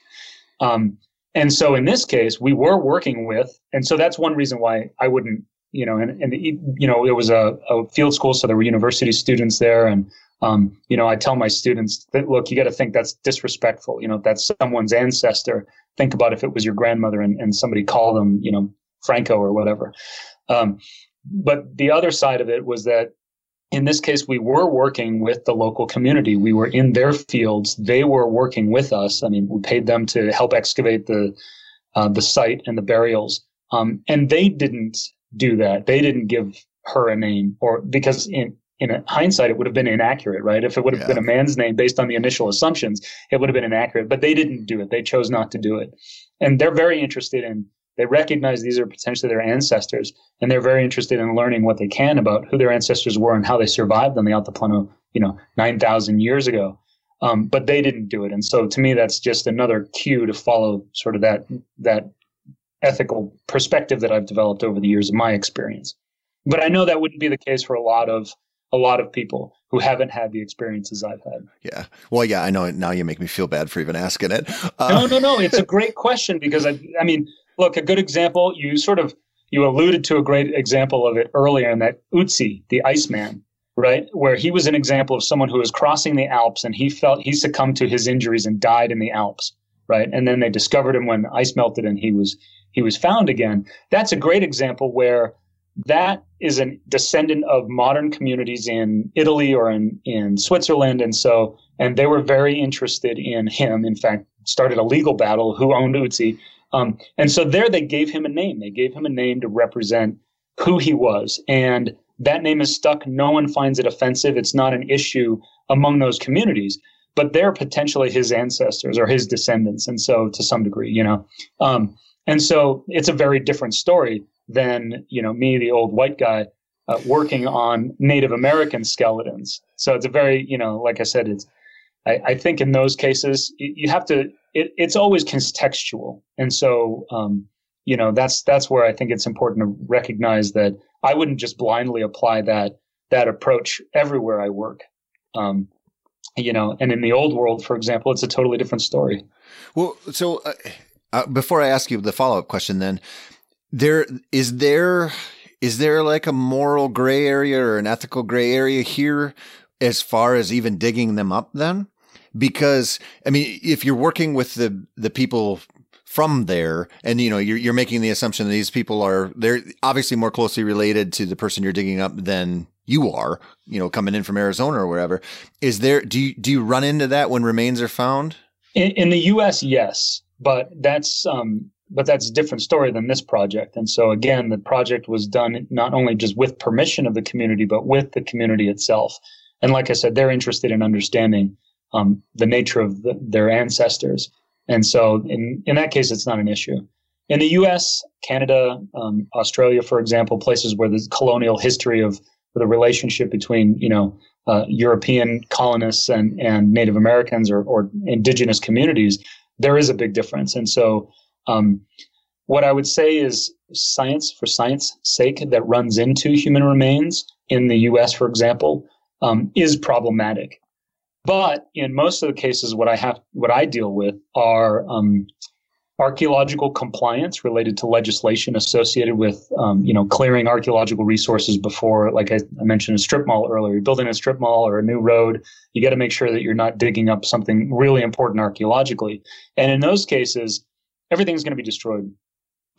Um, and so in this case, we were working with, and so that's one reason why I wouldn't, you know, and, and you know, it was a, a field school, so there were university students there. And, um, you know, I tell my students that, look, you got to think that's disrespectful. You know, that's someone's ancestor, think about if it was your grandmother and, and somebody called them, you know, Franco or whatever. Um, but the other side of it was that in this case, we were working with the local community. We were in their fields. They were working with us. I mean, we paid them to help excavate the uh, the site and the burials. Um, and they didn't do that. They didn't give her a name, or because in in hindsight, it would have been inaccurate, right? If it would have yeah. been a man's name based on the initial assumptions, it would have been inaccurate. But they didn't do it. They chose not to do it, and they're very interested in they recognize these are potentially their ancestors, and they're very interested in learning what they can about who their ancestors were and how they survived on the Altiplano, you know, 9,000 years ago. Um, but they didn't do it. And so to me, that's just another cue to follow sort of that, that ethical perspective that I've developed over the years of my experience. But I know that wouldn't be the case for a lot of, a lot of people. who haven't had the experiences I've had. Yeah. Well, yeah, I know. Now you make me feel bad for even asking it. Uh, no, no, no. It's a great question because I, I mean, look, a good example. You sort of you alluded to a great example of it earlier in that Ötzi, the Iceman, right, where he was an example of someone who was crossing the Alps and he felt he succumbed to his injuries and died in the Alps, right, and then they discovered him when ice melted and he was he was found again. That's a great example where that is a descendant of modern communities in Italy or in, in Switzerland. And so, and they were very interested in him. In fact, started a legal battle who owned Ötzi. Um, and so there they gave him a name. They gave him a name to represent who he was. And that name is stuck. No one finds it offensive. It's not an issue among those communities, but they're potentially his ancestors or his descendants. And so to some degree, you know, um, and so it's a very different story than you know me, the old white guy, uh, working on Native American skeletons. So it's a very you know, like I said, it's I, I think in those cases you have to. It, it's always contextual, and so um, you know that's that's where I think it's important to recognize that I wouldn't just blindly apply that that approach everywhere I work. Um, you know, and in the old world, for example, it's a totally different story. Well, so uh, uh, before I ask you the follow up question, then there is there is there like a moral gray area or an ethical gray area here as far as even digging them up then? Because I mean, if you're working with the the people from there and you know you're you're making the assumption that these people are they're obviously more closely related to the person you're digging up than you are, you know, coming in from Arizona or wherever. Is there do you do you run into that when remains are found? In, in the US, yes. But that's um but that's a different story than this project. And so again, the project was done not only just with permission of the community, but with the community itself. And like I said, they're interested in understanding um, the nature of the, their ancestors. And so in, in that case, it's not an issue. In the U.S., Canada, um, Australia, for example, places where the colonial history of the relationship between, you know, uh, European colonists and, and Native Americans or, or indigenous communities, there is a big difference. And so um, what I would say is science for science sake that runs into human remains in the US, for example, um, is problematic. But in most of the cases, what I have, what I deal with are um, archaeological compliance related to legislation associated with, um, you know, clearing archaeological resources before, like I, I mentioned, a strip mall earlier. You're building a strip mall or a new road. You got to make sure that you're not digging up something really important archaeologically. And in those cases, everything's going to be destroyed.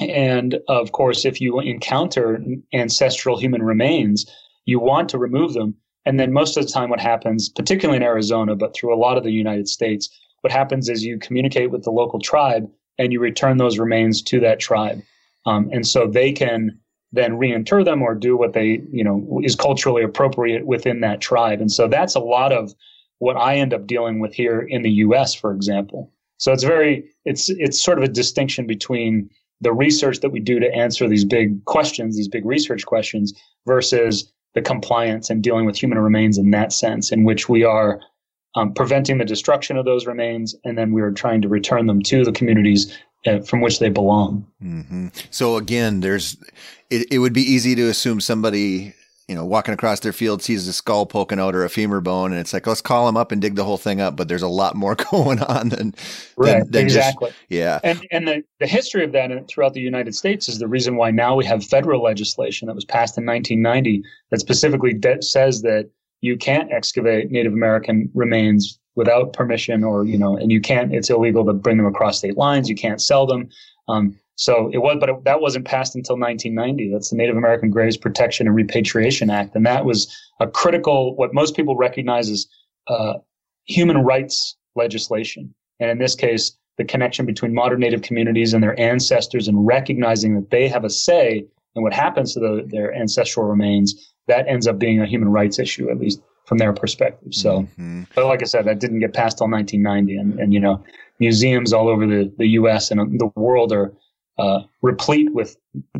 And of course, if you encounter ancestral human remains, you want to remove them. And then most of the time, what happens, particularly in Arizona, but through a lot of the United States, what happens is you communicate with the local tribe and you return those remains to that tribe. Um, and so they can then reinter them or do what they, you know, is culturally appropriate within that tribe. And so that's a lot of what I end up dealing with here in the US, for example. So it's very it's it's sort of a distinction between the research that we do to answer these big questions, these big research questions, versus the compliance and dealing with human remains in that sense, in which we are um, preventing the destruction of those remains, and then we are trying to return them to the communities uh, from which they belong. Mm-hmm. So again, there's it, it would be easy to assume somebody you know, walking across their field sees a skull poking out or a femur bone, and it's like, let's call them up and dig the whole thing up. But there's a lot more going on than, right, than, than exactly. Just, yeah. And and the, the history of that throughout the United States is the reason why now we have federal legislation that was passed in 1990 that specifically de- says that you can't excavate Native American remains without permission, or you know, and you can't. It's illegal to bring them across state lines. You can't sell them. Um, so it was, but it, that wasn't passed until 1990. That's the Native American Graves Protection and Repatriation Act, and that was a critical, what most people recognize as uh, human rights legislation. And in this case, the connection between modern Native communities and their ancestors, and recognizing that they have a say in what happens to the, their ancestral remains, that ends up being a human rights issue, at least from their perspective. So, mm-hmm. but like I said, that didn't get passed till 1990, and, and you know, museums all over the, the U.S. and the world are uh, replete with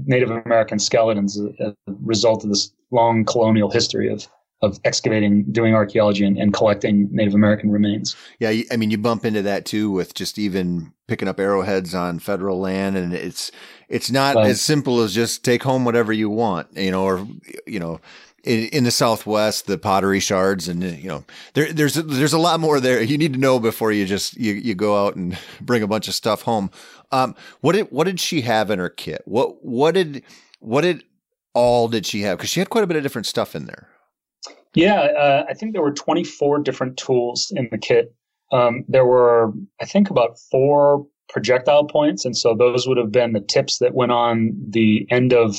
Native American skeletons as a result of this long colonial history of of excavating, doing archaeology, and, and, collecting Native American remains. Yeah, I mean, you bump into that too with just even picking up arrowheads on federal land, and it's it's not right. as simple as just take home whatever you want, you know, or you know, in, in, the Southwest, the pottery shards, and you know, there, there's there's a lot more there. You need to know before you just you, you go out and bring a bunch of stuff home. Um, what did what did she have in her kit? What what did what did all did she have? Because she had quite a bit of different stuff in there. Yeah, uh, I think there were 24 different tools in the kit. Um, there were, I think, about four projectile points, and so those would have been the tips that went on the end of,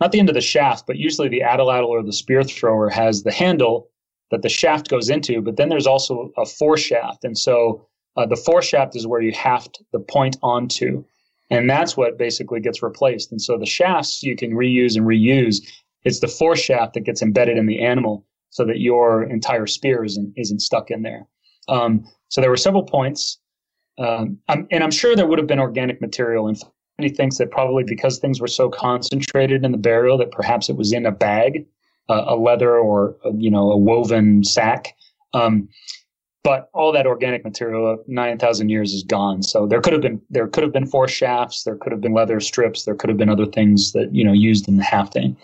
not the end of the shaft, but usually the atlatl or the spear thrower has the handle that the shaft goes into, but then there's also a foreshaft, and so uh, the foreshaft is where you haft the point onto. And that's what basically gets replaced. And so the shafts you can reuse and reuse. It's the foreshaft that gets embedded in the animal so that your entire spear isn't, isn't stuck in there. Um, so there were several points. Um, I'm, and I'm sure there would have been organic material. And he thinks that probably because things were so concentrated in the burial that perhaps it was in a bag, uh, a leather or, you know, a woven sack. Um, but all that organic material of 9,000 years is gone. So there could have been there could have been four foreshafts, there could have been leather strips, there could have been other things that you know used in the hafting.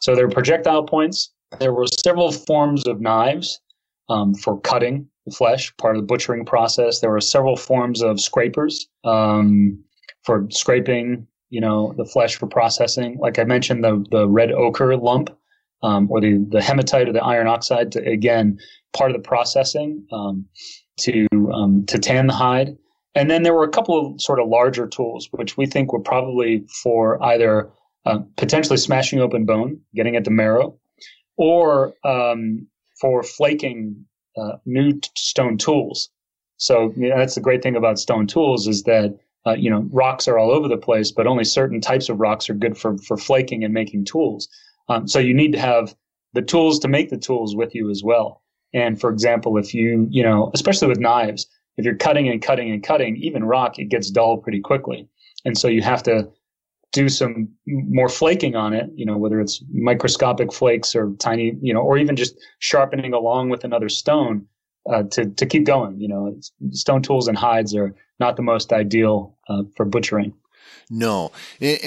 So there were projectile points. There were several forms of knives um, for cutting the flesh, part of the butchering process. There were several forms of scrapers um, for scraping, you know, the flesh for processing. Like I mentioned, the the red ochre lump um, or the the hematite or the iron oxide to again part of the processing um, to um, to tan the hide. And then there were a couple of sort of larger tools, which we think were probably for either uh, potentially smashing open bone, getting at the marrow, or um, for flaking uh, new t- stone tools. So you know, that's the great thing about stone tools is that uh, you know rocks are all over the place, but only certain types of rocks are good for for flaking and making tools. Um, so you need to have the tools to make the tools with you as well. And for example, if you, you know, especially with knives, if you're cutting and cutting and cutting, even rock, it gets dull pretty quickly. And so you have to do some more flaking on it, you know, whether it's microscopic flakes or tiny, you know, or even just sharpening along with another stone uh, to, to keep going. You know, stone tools and hides are not the most ideal uh, for butchering. No,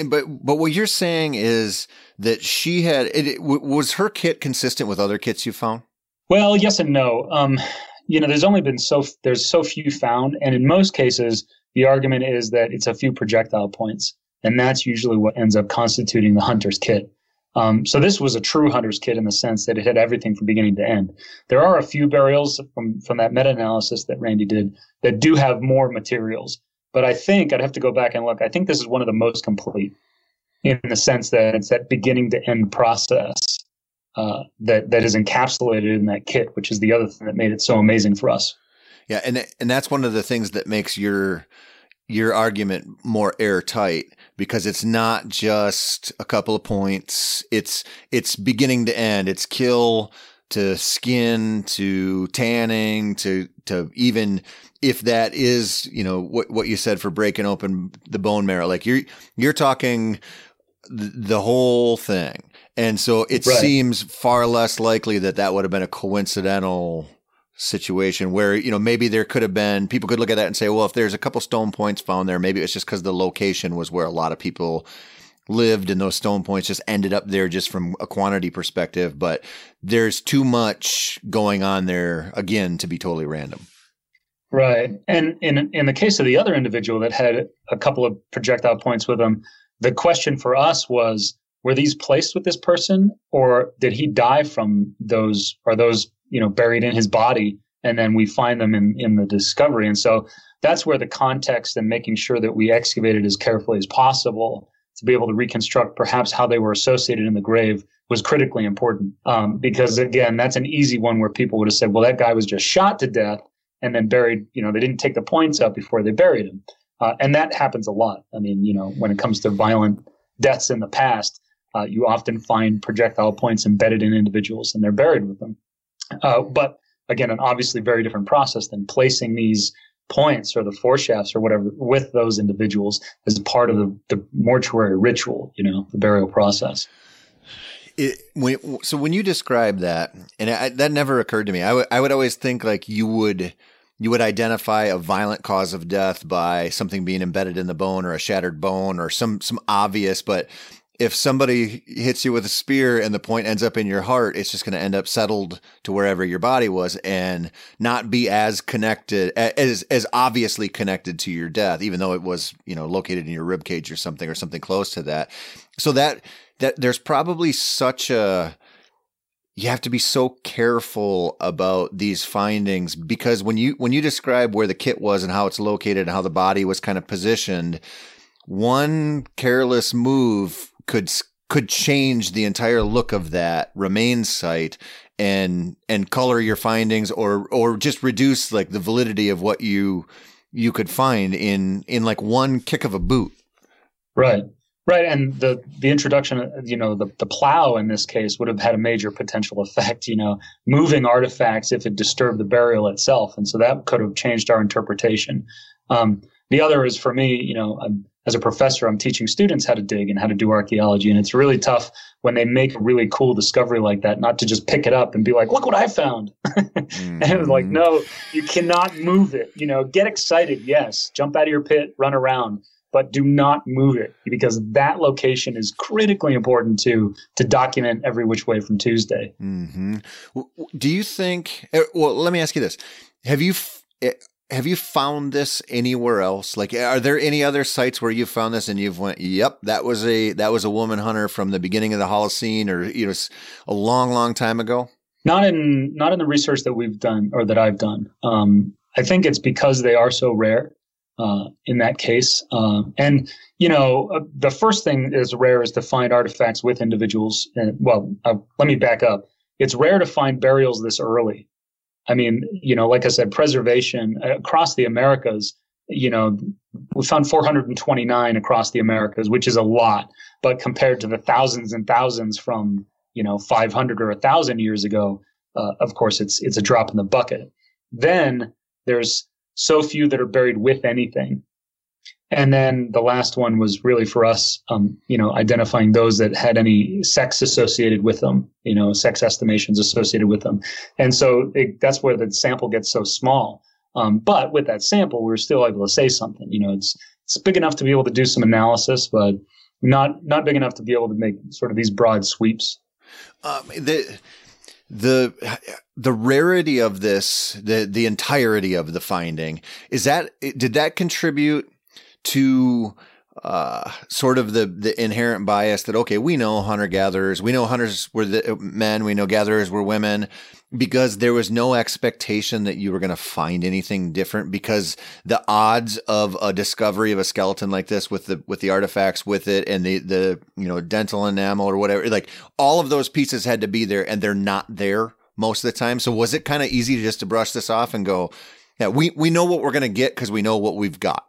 but but what you're saying is that she had it, was her kit consistent with other kits you found? Well, yes and no. Um, you know, there's only been so there's so few found, and in most cases, the argument is that it's a few projectile points, and that's usually what ends up constituting the hunter's kit. Um, so this was a true hunter's kit in the sense that it had everything from beginning to end. There are a few burials from from that meta-analysis that Randy did that do have more materials, but I think I'd have to go back and look. I think this is one of the most complete in the sense that it's that beginning to end process uh, that that is encapsulated in that kit, which is the other thing that made it so amazing for us. Yeah, and and that's one of the things that makes your your argument more airtight because it's not just a couple of points. It's it's beginning to end. It's kill to skin to tanning to to even if that is you know what what you said for breaking open the bone marrow like you're you're talking the, the whole thing and so it right. seems far less likely that that would have been a coincidental situation where, you know, maybe there could have been, people could look at that and say, well, if there's a couple stone points found there, maybe it's just because the location was where a lot of people lived and those stone points just ended up there just from a quantity perspective. But there's too much going on there, again, to be totally random. Right. And in in the case of the other individual that had a couple of projectile points with him, the question for us was were these placed with this person or did he die from those are those you know buried in his body and then we find them in in the discovery and so that's where the context and making sure that we excavate it as carefully as possible to be able to reconstruct perhaps how they were associated in the grave was critically important. Um, because again that's an easy one where people would have said well that guy was just shot to death and then buried you know they didn't take the points out before they buried him. Uh, and that happens a lot. I mean you know when it comes to violent deaths in the past uh, you often find projectile points embedded in individuals and they're buried with them. Uh, but again, an obviously very different process than placing these points or the foreshafts or whatever with those individuals as part of the, the mortuary ritual, you know, the burial process. It, when, so when you describe that, and I, that never occurred to me, I, w- I would always think like you would you would identify a violent cause of death by something being embedded in the bone or a shattered bone or some some obvious, but if somebody hits you with a spear and the point ends up in your heart, it's just going to end up settled to wherever your body was and not be as connected as as obviously connected to your death, even though it was you know located in your rib cage or something or something close to that. So that that there's probably such a you have to be so careful about these findings because when you when you describe where the kit was and how it's located and how the body was kind of positioned one careless move could could change the entire look of that remains site and and color your findings or or just reduce like the validity of what you you could find in in like one kick of a boot. Right. Right and the the introduction you know the, the plow in this case would have had a major potential effect you know moving artifacts if it disturbed the burial itself and so that could have changed our interpretation. Um, the other is for me you know I'm, as a professor, I'm teaching students how to dig and how to do archaeology. And it's really tough when they make a really cool discovery like that, not to just pick it up and be like, look what I found. mm-hmm. and like, no, you cannot move it. You know, get excited. Yes. Jump out of your pit, run around, but do not move it because that location is critically important to, to document every which way from Tuesday. Mm-hmm. Do you think, eh, well, let me ask you this. Have you, eh, have you found this anywhere else? Like, are there any other sites where you found this and you've went, "Yep, that was a that was a woman hunter from the beginning of the Holocene, or you know, a long, long time ago"? Not in not in the research that we've done or that I've done. Um, I think it's because they are so rare. Uh, in that case, uh, and you know, uh, the first thing is rare is to find artifacts with individuals. And well, uh, let me back up. It's rare to find burials this early. I mean, you know, like I said, preservation across the Americas, you know, we found 429 across the Americas, which is a lot. But compared to the thousands and thousands from, you know, 500 or 1,000 years ago, uh, of course, it's it's a drop in the bucket. Then there's so few that are buried with anything. And then the last one was really for us, um, you know, identifying those that had any sex associated with them, you know, sex estimations associated with them. And so it, that's where the sample gets so small. Um, but with that sample, we're still able to say something. You know, it's it's big enough to be able to do some analysis, but not not big enough to be able to make sort of these broad sweeps. Um, the the the rarity of this, the the entirety of the finding, is that did that contribute to uh, sort of the the inherent bias that okay, we know hunter gatherers, we know hunters were the men, we know gatherers were women, because there was no expectation that you were going to find anything different. Because the odds of a discovery of a skeleton like this with the with the artifacts with it and the the you know dental enamel or whatever, like all of those pieces had to be there, and they're not there most of the time. So was it kind of easy just to brush this off and go, yeah, we we know what we're going to get because we know what we've got.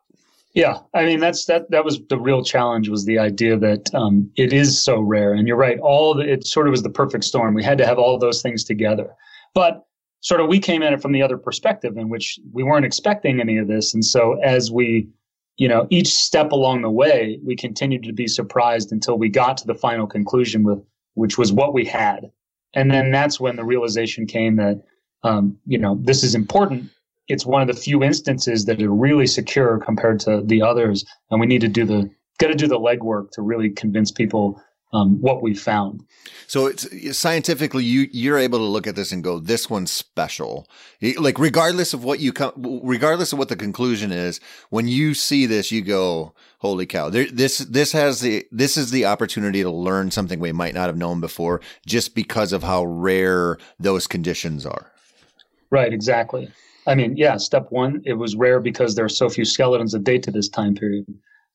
Yeah, I mean that's that that was the real challenge was the idea that um, it is so rare, and you're right. All it sort of was the perfect storm. We had to have all those things together, but sort of we came at it from the other perspective, in which we weren't expecting any of this, and so as we, you know, each step along the way, we continued to be surprised until we got to the final conclusion with which was what we had, and then that's when the realization came that, um, you know, this is important it's one of the few instances that are really secure compared to the others, and we need to do the got to do the legwork to really convince people um, what we found. So it's scientifically, you you're able to look at this and go, this one's special. Like regardless of what you come, regardless of what the conclusion is, when you see this, you go, holy cow! There, this this has the this is the opportunity to learn something we might not have known before, just because of how rare those conditions are. Right. Exactly. I mean, yeah, step one, it was rare because there are so few skeletons that date to this time period.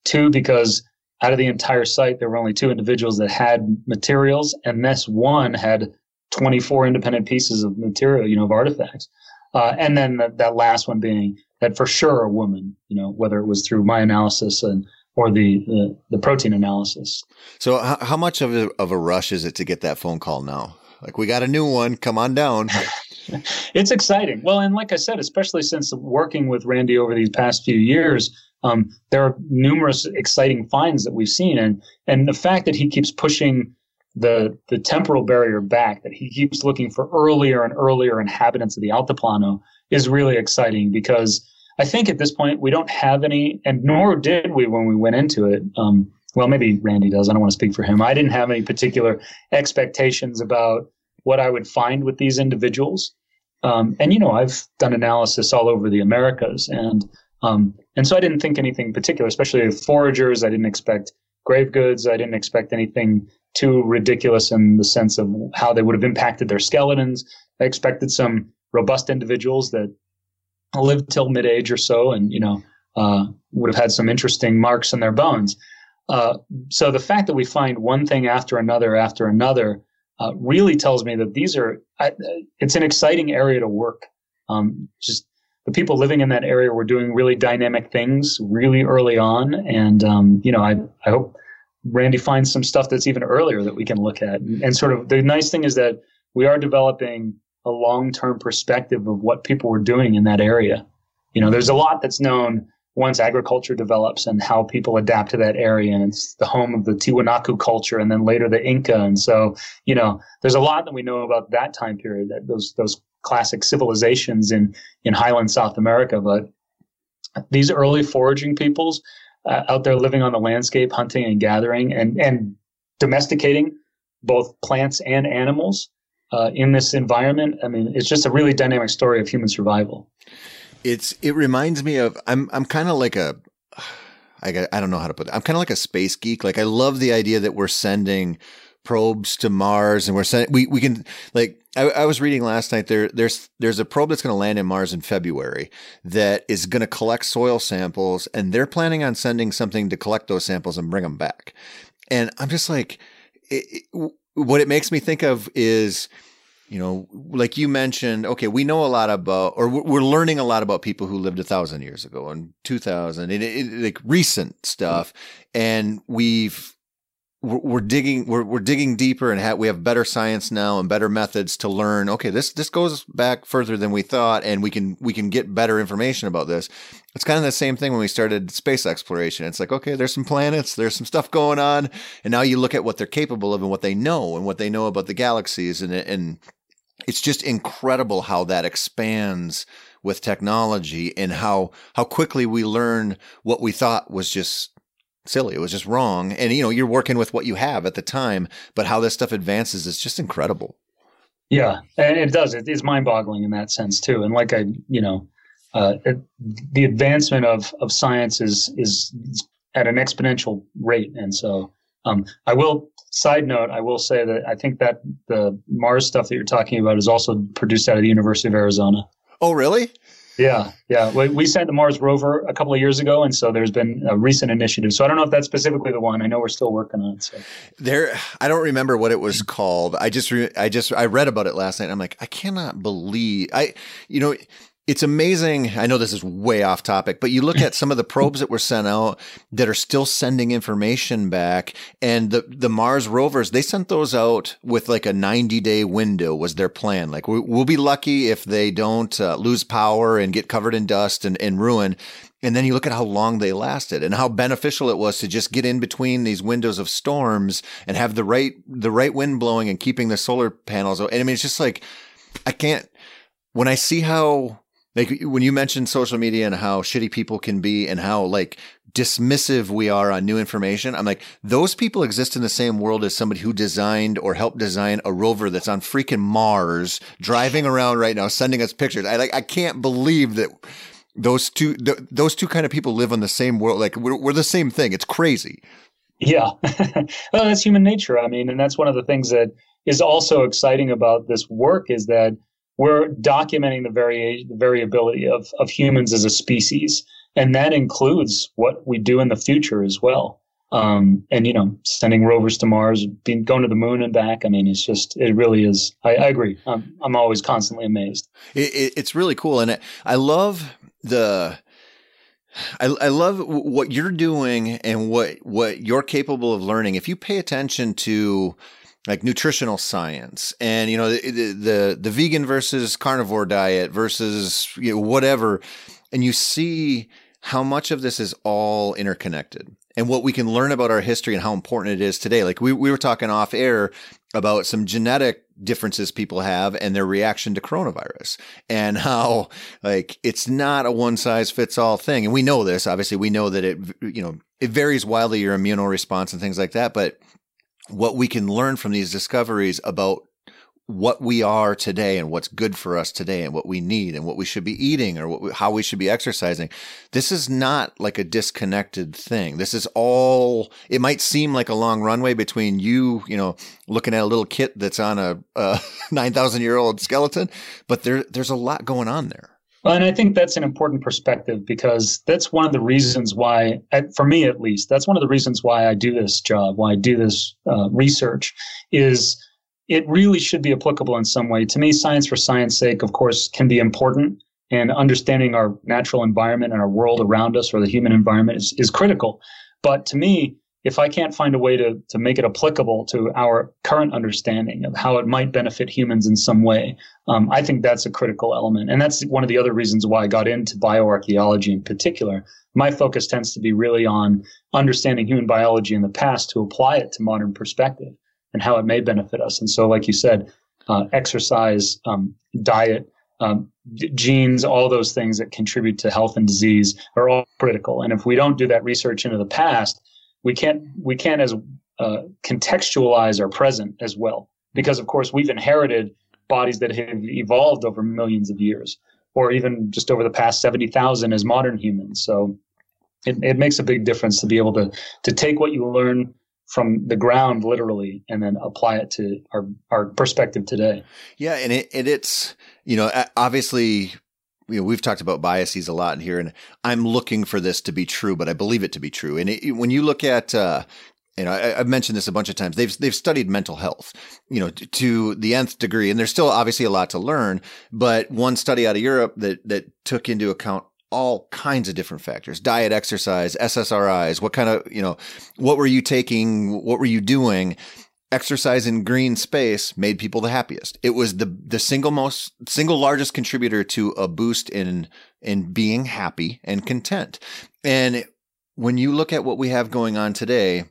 Two, because out of the entire site, there were only two individuals that had materials, and this one had 24 independent pieces of material, you know, of artifacts. Uh, and then that, that last one being that for sure a woman, you know, whether it was through my analysis and or the, the, the protein analysis. So, how, how much of a, of a rush is it to get that phone call now? Like, we got a new one. Come on down. it's exciting. Well, and like I said, especially since working with Randy over these past few years, um, there are numerous exciting finds that we've seen, and and the fact that he keeps pushing the the temporal barrier back, that he keeps looking for earlier and earlier inhabitants of the Altiplano, is really exciting because I think at this point we don't have any, and nor did we when we went into it. Um, well, maybe Randy does. I don't want to speak for him. I didn't have any particular expectations about what I would find with these individuals. Um, and you know, I've done analysis all over the Americas, and um, and so I didn't think anything particular, especially foragers. I didn't expect grave goods. I didn't expect anything too ridiculous in the sense of how they would have impacted their skeletons. I expected some robust individuals that lived till mid age or so, and you know, uh, would have had some interesting marks on their bones. Uh, so the fact that we find one thing after another after another uh, really tells me that these are I, it's an exciting area to work. Um, just the people living in that area were doing really dynamic things really early on, and um, you know I I hope Randy finds some stuff that's even earlier that we can look at. And, and sort of the nice thing is that we are developing a long term perspective of what people were doing in that area. You know, there's a lot that's known once agriculture develops and how people adapt to that area. And it's the home of the Tiwanaku culture and then later the Inca. And so, you know, there's a lot that we know about that time period, that those those classic civilizations in, in highland South America. But these early foraging peoples uh, out there living on the landscape, hunting and gathering and, and domesticating both plants and animals uh, in this environment. I mean, it's just a really dynamic story of human survival. It's it reminds me of I'm I'm kind of like a I I don't know how to put it. I'm kind of like a space geek. Like I love the idea that we're sending probes to Mars and we're sending we we can like I, I, was reading last night there there's there's a probe that's going to land in Mars in February that is going to collect soil samples and they're planning on sending something to collect those samples and bring them back. And I'm just like it, it, what it makes me think of is you know, like you mentioned, okay, we know a lot about, or we're learning a lot about people who lived a thousand years ago and 2000 and it, it, like recent stuff. And we've, we're digging, we're, we're digging deeper and we have better science now and better methods to learn. Okay. This, this goes back further than we thought and we can, we can get better information about this. It's kind of the same thing when we started space exploration. It's like, okay, there's some planets, there's some stuff going on. And now you look at what they're capable of and what they know and what they know about the galaxies and, and, it's just incredible how that expands with technology and how how quickly we learn what we thought was just silly. It was just wrong. And you know, you're working with what you have at the time, but how this stuff advances is just incredible. Yeah, and it does. It is mind-boggling in that sense too. And like I, you know, uh, it, the advancement of of science is is at an exponential rate, and so um, I will side note, I will say that I think that the Mars stuff that you're talking about is also produced out of the University of Arizona. Oh, really? Yeah, yeah. We, we sent the Mars rover a couple of years ago, and so there's been a recent initiative. So I don't know if that's specifically the one. I know we're still working on it. So. There, I don't remember what it was called. I just, re, I just, I read about it last night. I'm like, I cannot believe I, you know, it's amazing. I know this is way off topic, but you look at some of the probes that were sent out that are still sending information back and the, the Mars rovers, they sent those out with like a 90 day window was their plan. Like we, will be lucky if they don't uh, lose power and get covered in dust and, and ruin. And then you look at how long they lasted and how beneficial it was to just get in between these windows of storms and have the right, the right wind blowing and keeping the solar panels. And I mean, it's just like, I can't, when I see how like when you mentioned social media and how shitty people can be and how like dismissive we are on new information, I'm like, those people exist in the same world as somebody who designed or helped design a rover that's on freaking Mars, driving around right now, sending us pictures. I like, I can't believe that those two, th- those two kind of people live in the same world. Like we're, we're the same thing. It's crazy. Yeah. well, that's human nature. I mean, and that's one of the things that is also exciting about this work is that we're documenting the, vari- the variability of, of humans as a species. And that includes what we do in the future as well. Um, and, you know, sending rovers to Mars, being, going to the moon and back. I mean, it's just, it really is. I, I agree. I'm, I'm always constantly amazed. It, it, it's really cool. And I love the, I, I love what you're doing and what, what you're capable of learning. If you pay attention to, like nutritional science and you know the, the the, vegan versus carnivore diet versus you know whatever and you see how much of this is all interconnected and what we can learn about our history and how important it is today. Like we, we were talking off air about some genetic differences people have and their reaction to coronavirus and how like it's not a one size fits all thing. And we know this, obviously we know that it, you know, it varies wildly your immune response and things like that. But what we can learn from these discoveries about what we are today and what's good for us today and what we need and what we should be eating or we, how we should be exercising. This is not like a disconnected thing. This is all, it might seem like a long runway between you, you know, looking at a little kit that's on a, a 9,000 year old skeleton, but there, there's a lot going on there. Well, and I think that's an important perspective because that's one of the reasons why, for me at least, that's one of the reasons why I do this job, why I do this uh, research, is it really should be applicable in some way. To me, science for science sake, of course, can be important. And understanding our natural environment and our world around us or the human environment is, is critical. But to me, if I can't find a way to, to make it applicable to our current understanding of how it might benefit humans in some way, um, I think that's a critical element. And that's one of the other reasons why I got into bioarchaeology in particular. My focus tends to be really on understanding human biology in the past to apply it to modern perspective and how it may benefit us. And so, like you said, uh, exercise, um, diet, um, genes, all those things that contribute to health and disease are all critical. And if we don't do that research into the past, we can't we can't as uh, contextualize our present as well. Because of course we've inherited bodies that have evolved over millions of years, or even just over the past seventy thousand as modern humans. So it, it makes a big difference to be able to to take what you learn from the ground literally and then apply it to our our perspective today. Yeah, and it and it's you know obviously you know we've talked about biases a lot in here, and I'm looking for this to be true, but I believe it to be true. And it, when you look at uh, you know, I, have mentioned this a bunch of times. They've they've studied mental health, you know, to, to the nth degree, and there's still obviously a lot to learn. But one study out of Europe that that took into account all kinds of different factors diet exercise ssris what kind of you know what were you taking what were you doing exercise in green space made people the happiest. It was the the single most single largest contributor to a boost in in being happy and content. And when you look at what we have going on today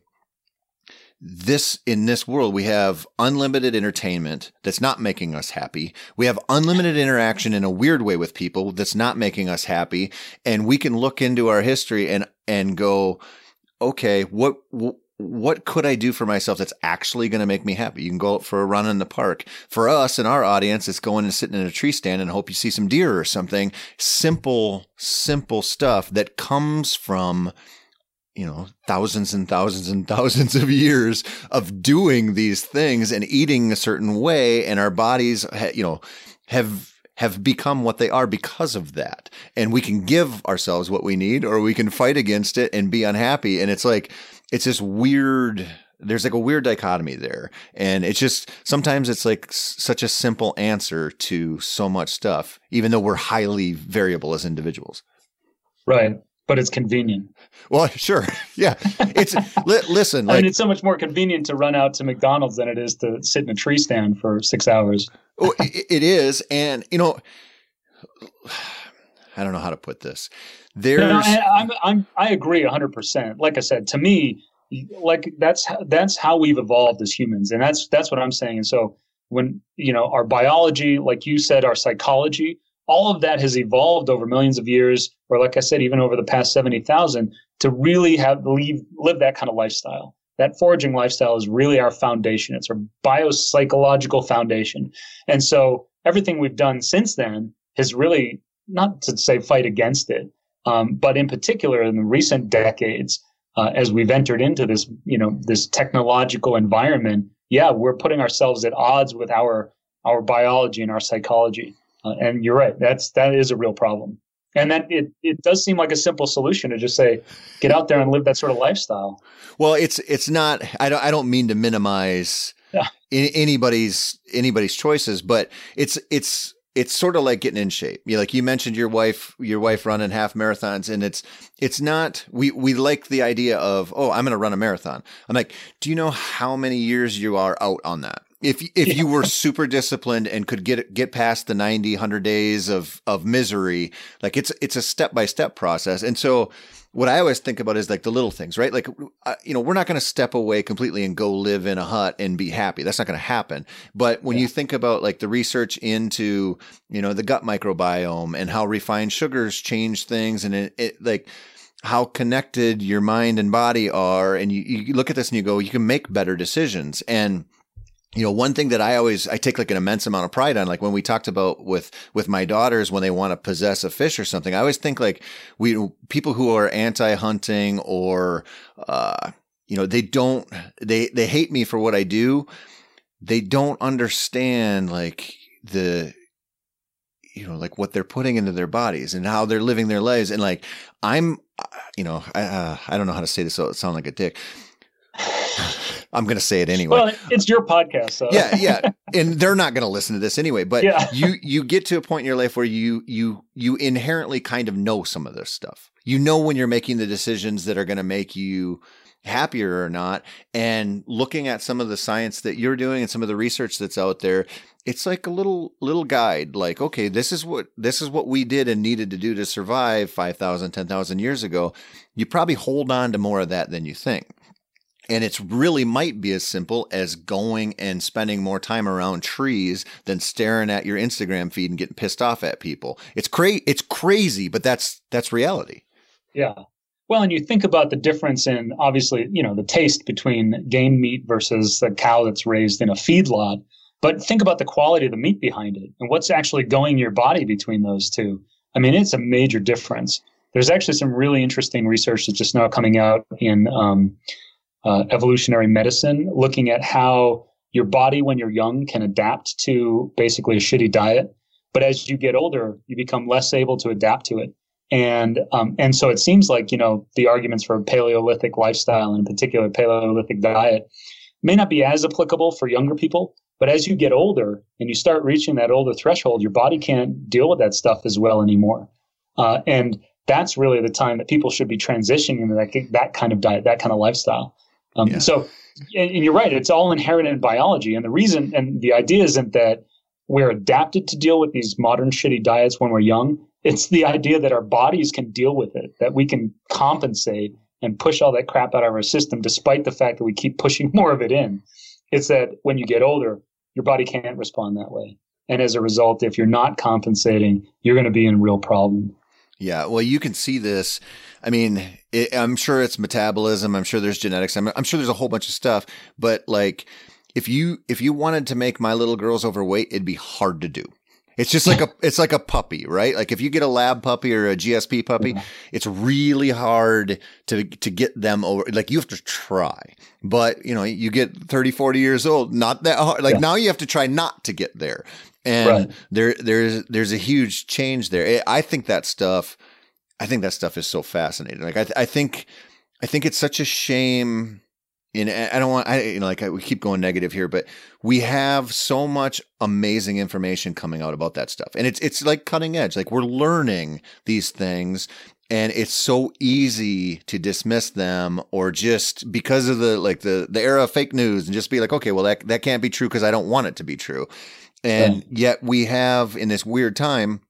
this in this world we have unlimited entertainment that's not making us happy. We have unlimited interaction in a weird way with people that's not making us happy. And we can look into our history and and go okay what what could I do for myself that's actually going to make me happy? You can go out for a run in the park. For us and our audience, it's going and sitting in a tree stand and hope you see some deer or something. Simple, simple stuff that comes from you know, thousands and thousands and thousands of years of doing these things and eating a certain way. And our bodies, you know, have, have become what they are because of that. And we can give ourselves what we need or we can fight against it and be unhappy. And it's like, it's this weird, there's like a weird dichotomy there. And it's just, sometimes it's like such a simple answer to so much stuff, even though we're highly variable as individuals. Right but it's convenient. Well, sure. Yeah. It's li- listen. Like, I mean, it's so much more convenient to run out to McDonald's than it is to sit in a tree stand for six hours. oh, it, it is, and you know, I don't know how to put this. There's, no, I, I'm, I'm, I agree hundred percent. Like I said, to me, like that's that's how we've evolved as humans, and that's that's what I'm saying. And so when you know our biology, like you said, our psychology, all of that has evolved over millions of years, or like I said, even over the past 70,000 to really have leave, live that kind of lifestyle. That foraging lifestyle is really our foundation. It's our biopsychological foundation. And so everything we've done since then has really, not to say fight against it, um, but in particular in the recent decades, uh, as we've entered into this, you know, this technological environment, yeah, we're putting ourselves at odds with our our biology and our psychology. Uh, and you're right. That's that is a real problem. And that it, it does seem like a simple solution to just say, get out there and live that sort of lifestyle. Well, it's it's not. I don't I don't mean to minimize yeah. anybody's anybody's choices, but it's it's it's sort of like getting in shape. You like you mentioned your wife, your wife running half marathons, and it's it's not. We we like the idea of oh, I'm going to run a marathon. I'm like, do you know how many years you are out on that? if if you were super disciplined and could get get past the 90 100 days of of misery like it's it's a step by step process and so what I always think about is like the little things, right? Like, you know, we're not going to step away completely and go live in a hut and be happy. That's not going to happen. But when yeah. you think about like the research into, you know, the gut microbiome and how refined sugars change things and it, it like, how connected your mind and body are. And you, you look at this and you go, you can make better decisions. And, you know, one thing that I always I take like an immense amount of pride on, like when we talked about with with my daughters when they want to possess a fish or something, I always think like we people who are anti-hunting or uh, you know they don't they they hate me for what I do. They don't understand like the you know like what they're putting into their bodies and how they're living their lives and like I'm uh, you know I uh, I don't know how to say this so it sound like a dick I'm going to say it anyway. Well, it's your podcast, so yeah, yeah, and they're not going to listen to this anyway. But yeah. you you get to a point in your life where you you you inherently kind of know some of this stuff. You know when you're making the decisions that are going to make you happier or not. And looking at some of the science that you're doing and some of the research that's out there, it's like a little little guide like okay this is what this is what we did and needed to do to survive 5000 10000 years ago you probably hold on to more of that than you think and it's really might be as simple as going and spending more time around trees than staring at your Instagram feed and getting pissed off at people. It's cra- it's crazy, but that's that's reality. Yeah. Well, and you think about the difference in obviously, you know, the taste between game meat versus the cow that's raised in a feedlot, but think about the quality of the meat behind it and what's actually going in your body between those two. I mean, it's a major difference. There's actually some really interesting research that's just now coming out in um, uh, evolutionary medicine, looking at how your body when you're young can adapt to basically a shitty diet. But as you get older, you become less able to adapt to it. And um, and so it seems like you know the arguments for a Paleolithic lifestyle and in particular Paleolithic diet may not be as applicable for younger people. But as you get older and you start reaching that older threshold, your body can't deal with that stuff as well anymore. Uh, and that's really the time that people should be transitioning into that, that kind of diet, that kind of lifestyle. Um, yeah. So, and, and you're right, it's all inherent in biology. And the reason, and the idea isn't that we're adapted to deal with these modern shitty diets when we're young. It's the idea that our bodies can deal with it, that we can compensate and push all that crap out of our system, despite the fact that we keep pushing more of it in. It's that when you get older, your body can't respond that way. And as a result, if you're not compensating, you're going to be in real problem. Yeah, well, you can see this. I mean, it, I'm sure it's metabolism. I'm sure there's genetics. I'm, I'm sure there's a whole bunch of stuff. But like, if you if you wanted to make my little girls overweight, it'd be hard to do. It's just like a it's like a puppy, right? Like if you get a lab puppy or a GSP puppy, it's really hard to to get them over like you have to try. But, you know, you get 30, 40 years old, not that hard. Like yeah. now you have to try not to get there and right. there there's there's a huge change there. I think that stuff, I think that stuff is so fascinating. Like I I think I think it's such a shame. And I don't want I you know like I, we keep going negative here, but we have so much amazing information coming out about that stuff, and it's it's like cutting edge. Like we're learning these things, and it's so easy to dismiss them or just because of the like the the era of fake news and just be like okay well that that can't be true because i don't want it to be true and yeah. yet we have in this weird time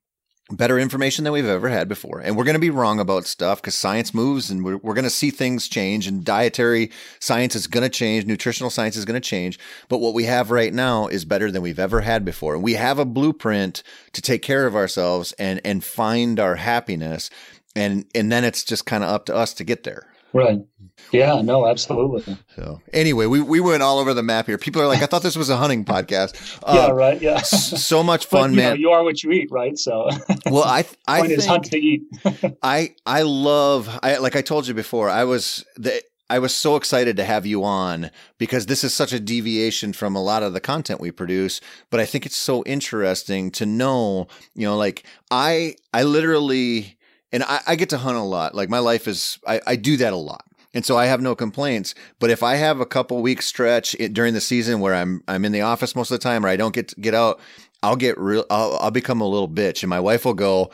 better information than we've ever had before. And we're going to be wrong about stuff because science moves and we're, we're going to see things change and dietary science is going to change. Nutritional science is going to change. But what we have right now is better than we've ever had before. And we have a blueprint to take care of ourselves and, and find our happiness. And, and then it's just kind of up to us to get there. Right. Yeah, no, absolutely. So anyway, we, we went all over the map here. People are like, I thought this was a hunting podcast. yeah, um, right. Yeah. so much fun, but, man. Know, you are what you eat, right? So well, I I think, hunt to eat. I I love I like I told you before. I was the I was so excited to have you on because this is such a deviation from a lot of the content we produce. But I think it's so interesting to know, you know, like I I literally and I, I, get to hunt a lot. Like my life is, I, I, do that a lot. And so I have no complaints. But if I have a couple weeks stretch during the season where I'm I'm in the office most of the time or I don't get get out, I'll get real. I'll, I'll become a little bitch, and my wife will go,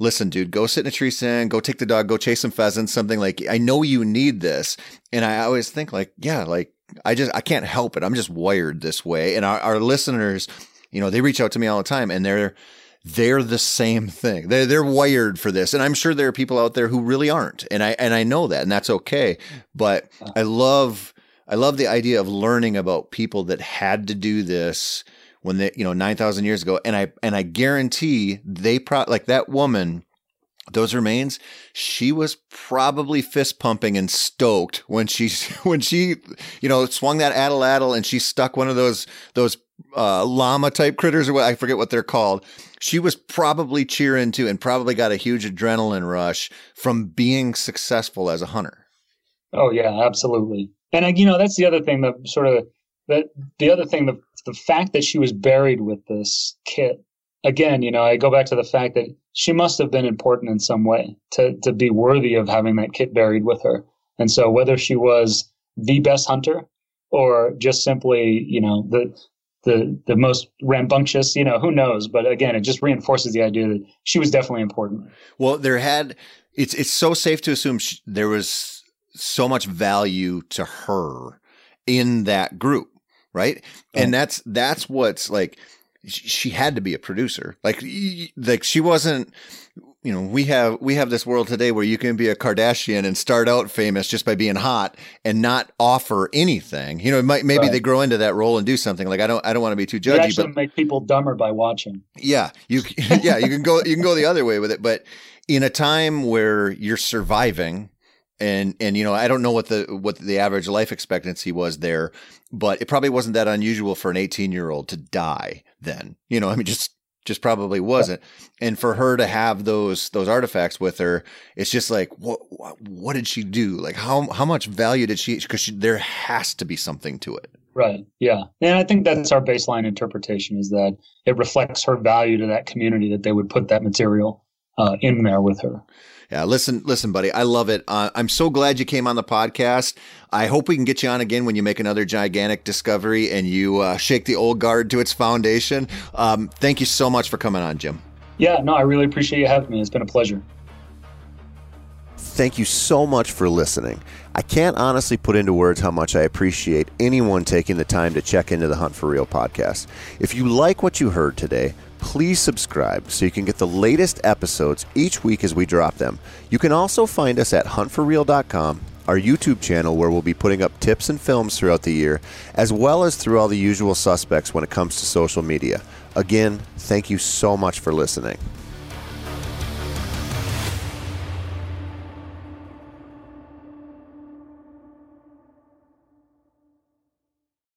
"Listen, dude, go sit in a tree stand, go take the dog, go chase some pheasants, something like. I know you need this." And I always think like, yeah, like I just I can't help it. I'm just wired this way. And our, our listeners, you know, they reach out to me all the time and they're they're the same thing. They're they're wired for this. And I'm sure there are people out there who really aren't. And I and I know that and that's okay. But I love I love the idea of learning about people that had to do this when they, you know, 9,000 years ago. And I, and I guarantee they pro like that woman, those remains, she was probably fist pumping and stoked when she, when she, you know, swung that atlatl and she stuck one of those, those, uh, llama type critters or what, I forget what they're called. She was probably cheering too and probably got a huge adrenaline rush from being successful as a hunter. Oh yeah, absolutely. And you know, that's the other thing that sort of that the other thing, the the fact that she was buried with this kit, again, you know, I go back to the fact that she must have been important in some way to to be worthy of having that kit buried with her. And so whether she was the best hunter or just simply, you know, the the the most rambunctious, you know, who knows? But again, it just reinforces the idea that she was definitely important. Well, there had it's it's so safe to assume she, there was so much value to her in that group right? Oh. And that's that's what's like she had to be a producer. Like like she wasn't you know, we have we have this world today where you can be a Kardashian and start out famous just by being hot and not offer anything. You know, might, maybe right. they grow into that role and do something. Like I don't I don't want to be too judgy, but make people dumber by watching. Yeah, you yeah you can go you can go the other way with it, but in a time where you're surviving and and you know I don't know what the what the average life expectancy was there, but it probably wasn't that unusual for an 18 year old to die then. You know, I mean, just just probably wasn't. And for her to have those those artifacts with her, it's just like what what did she do? Like how how much value did she? Because there has to be something to it. Right. Yeah. And I think that's our baseline interpretation is that it reflects her value to that community that they would put that material uh, in there with her. Yeah, listen, listen, buddy. I love it. Uh, I'm so glad you came on the podcast. I hope we can get you on again when you make another gigantic discovery and you uh, shake the old guard to its foundation. Um, thank you so much for coming on, Jim. Yeah, no, I really appreciate you having me. It's been a pleasure. Thank you so much for listening. I can't honestly put into words how much I appreciate anyone taking the time to check into the Hunt for Real podcast. If you like what you heard today, please subscribe so you can get the latest episodes each week as we drop them. You can also find us at huntforreal.com, our YouTube channel where we'll be putting up tips and films throughout the year, as well as through all the usual suspects when it comes to social media. Again, thank you so much for listening.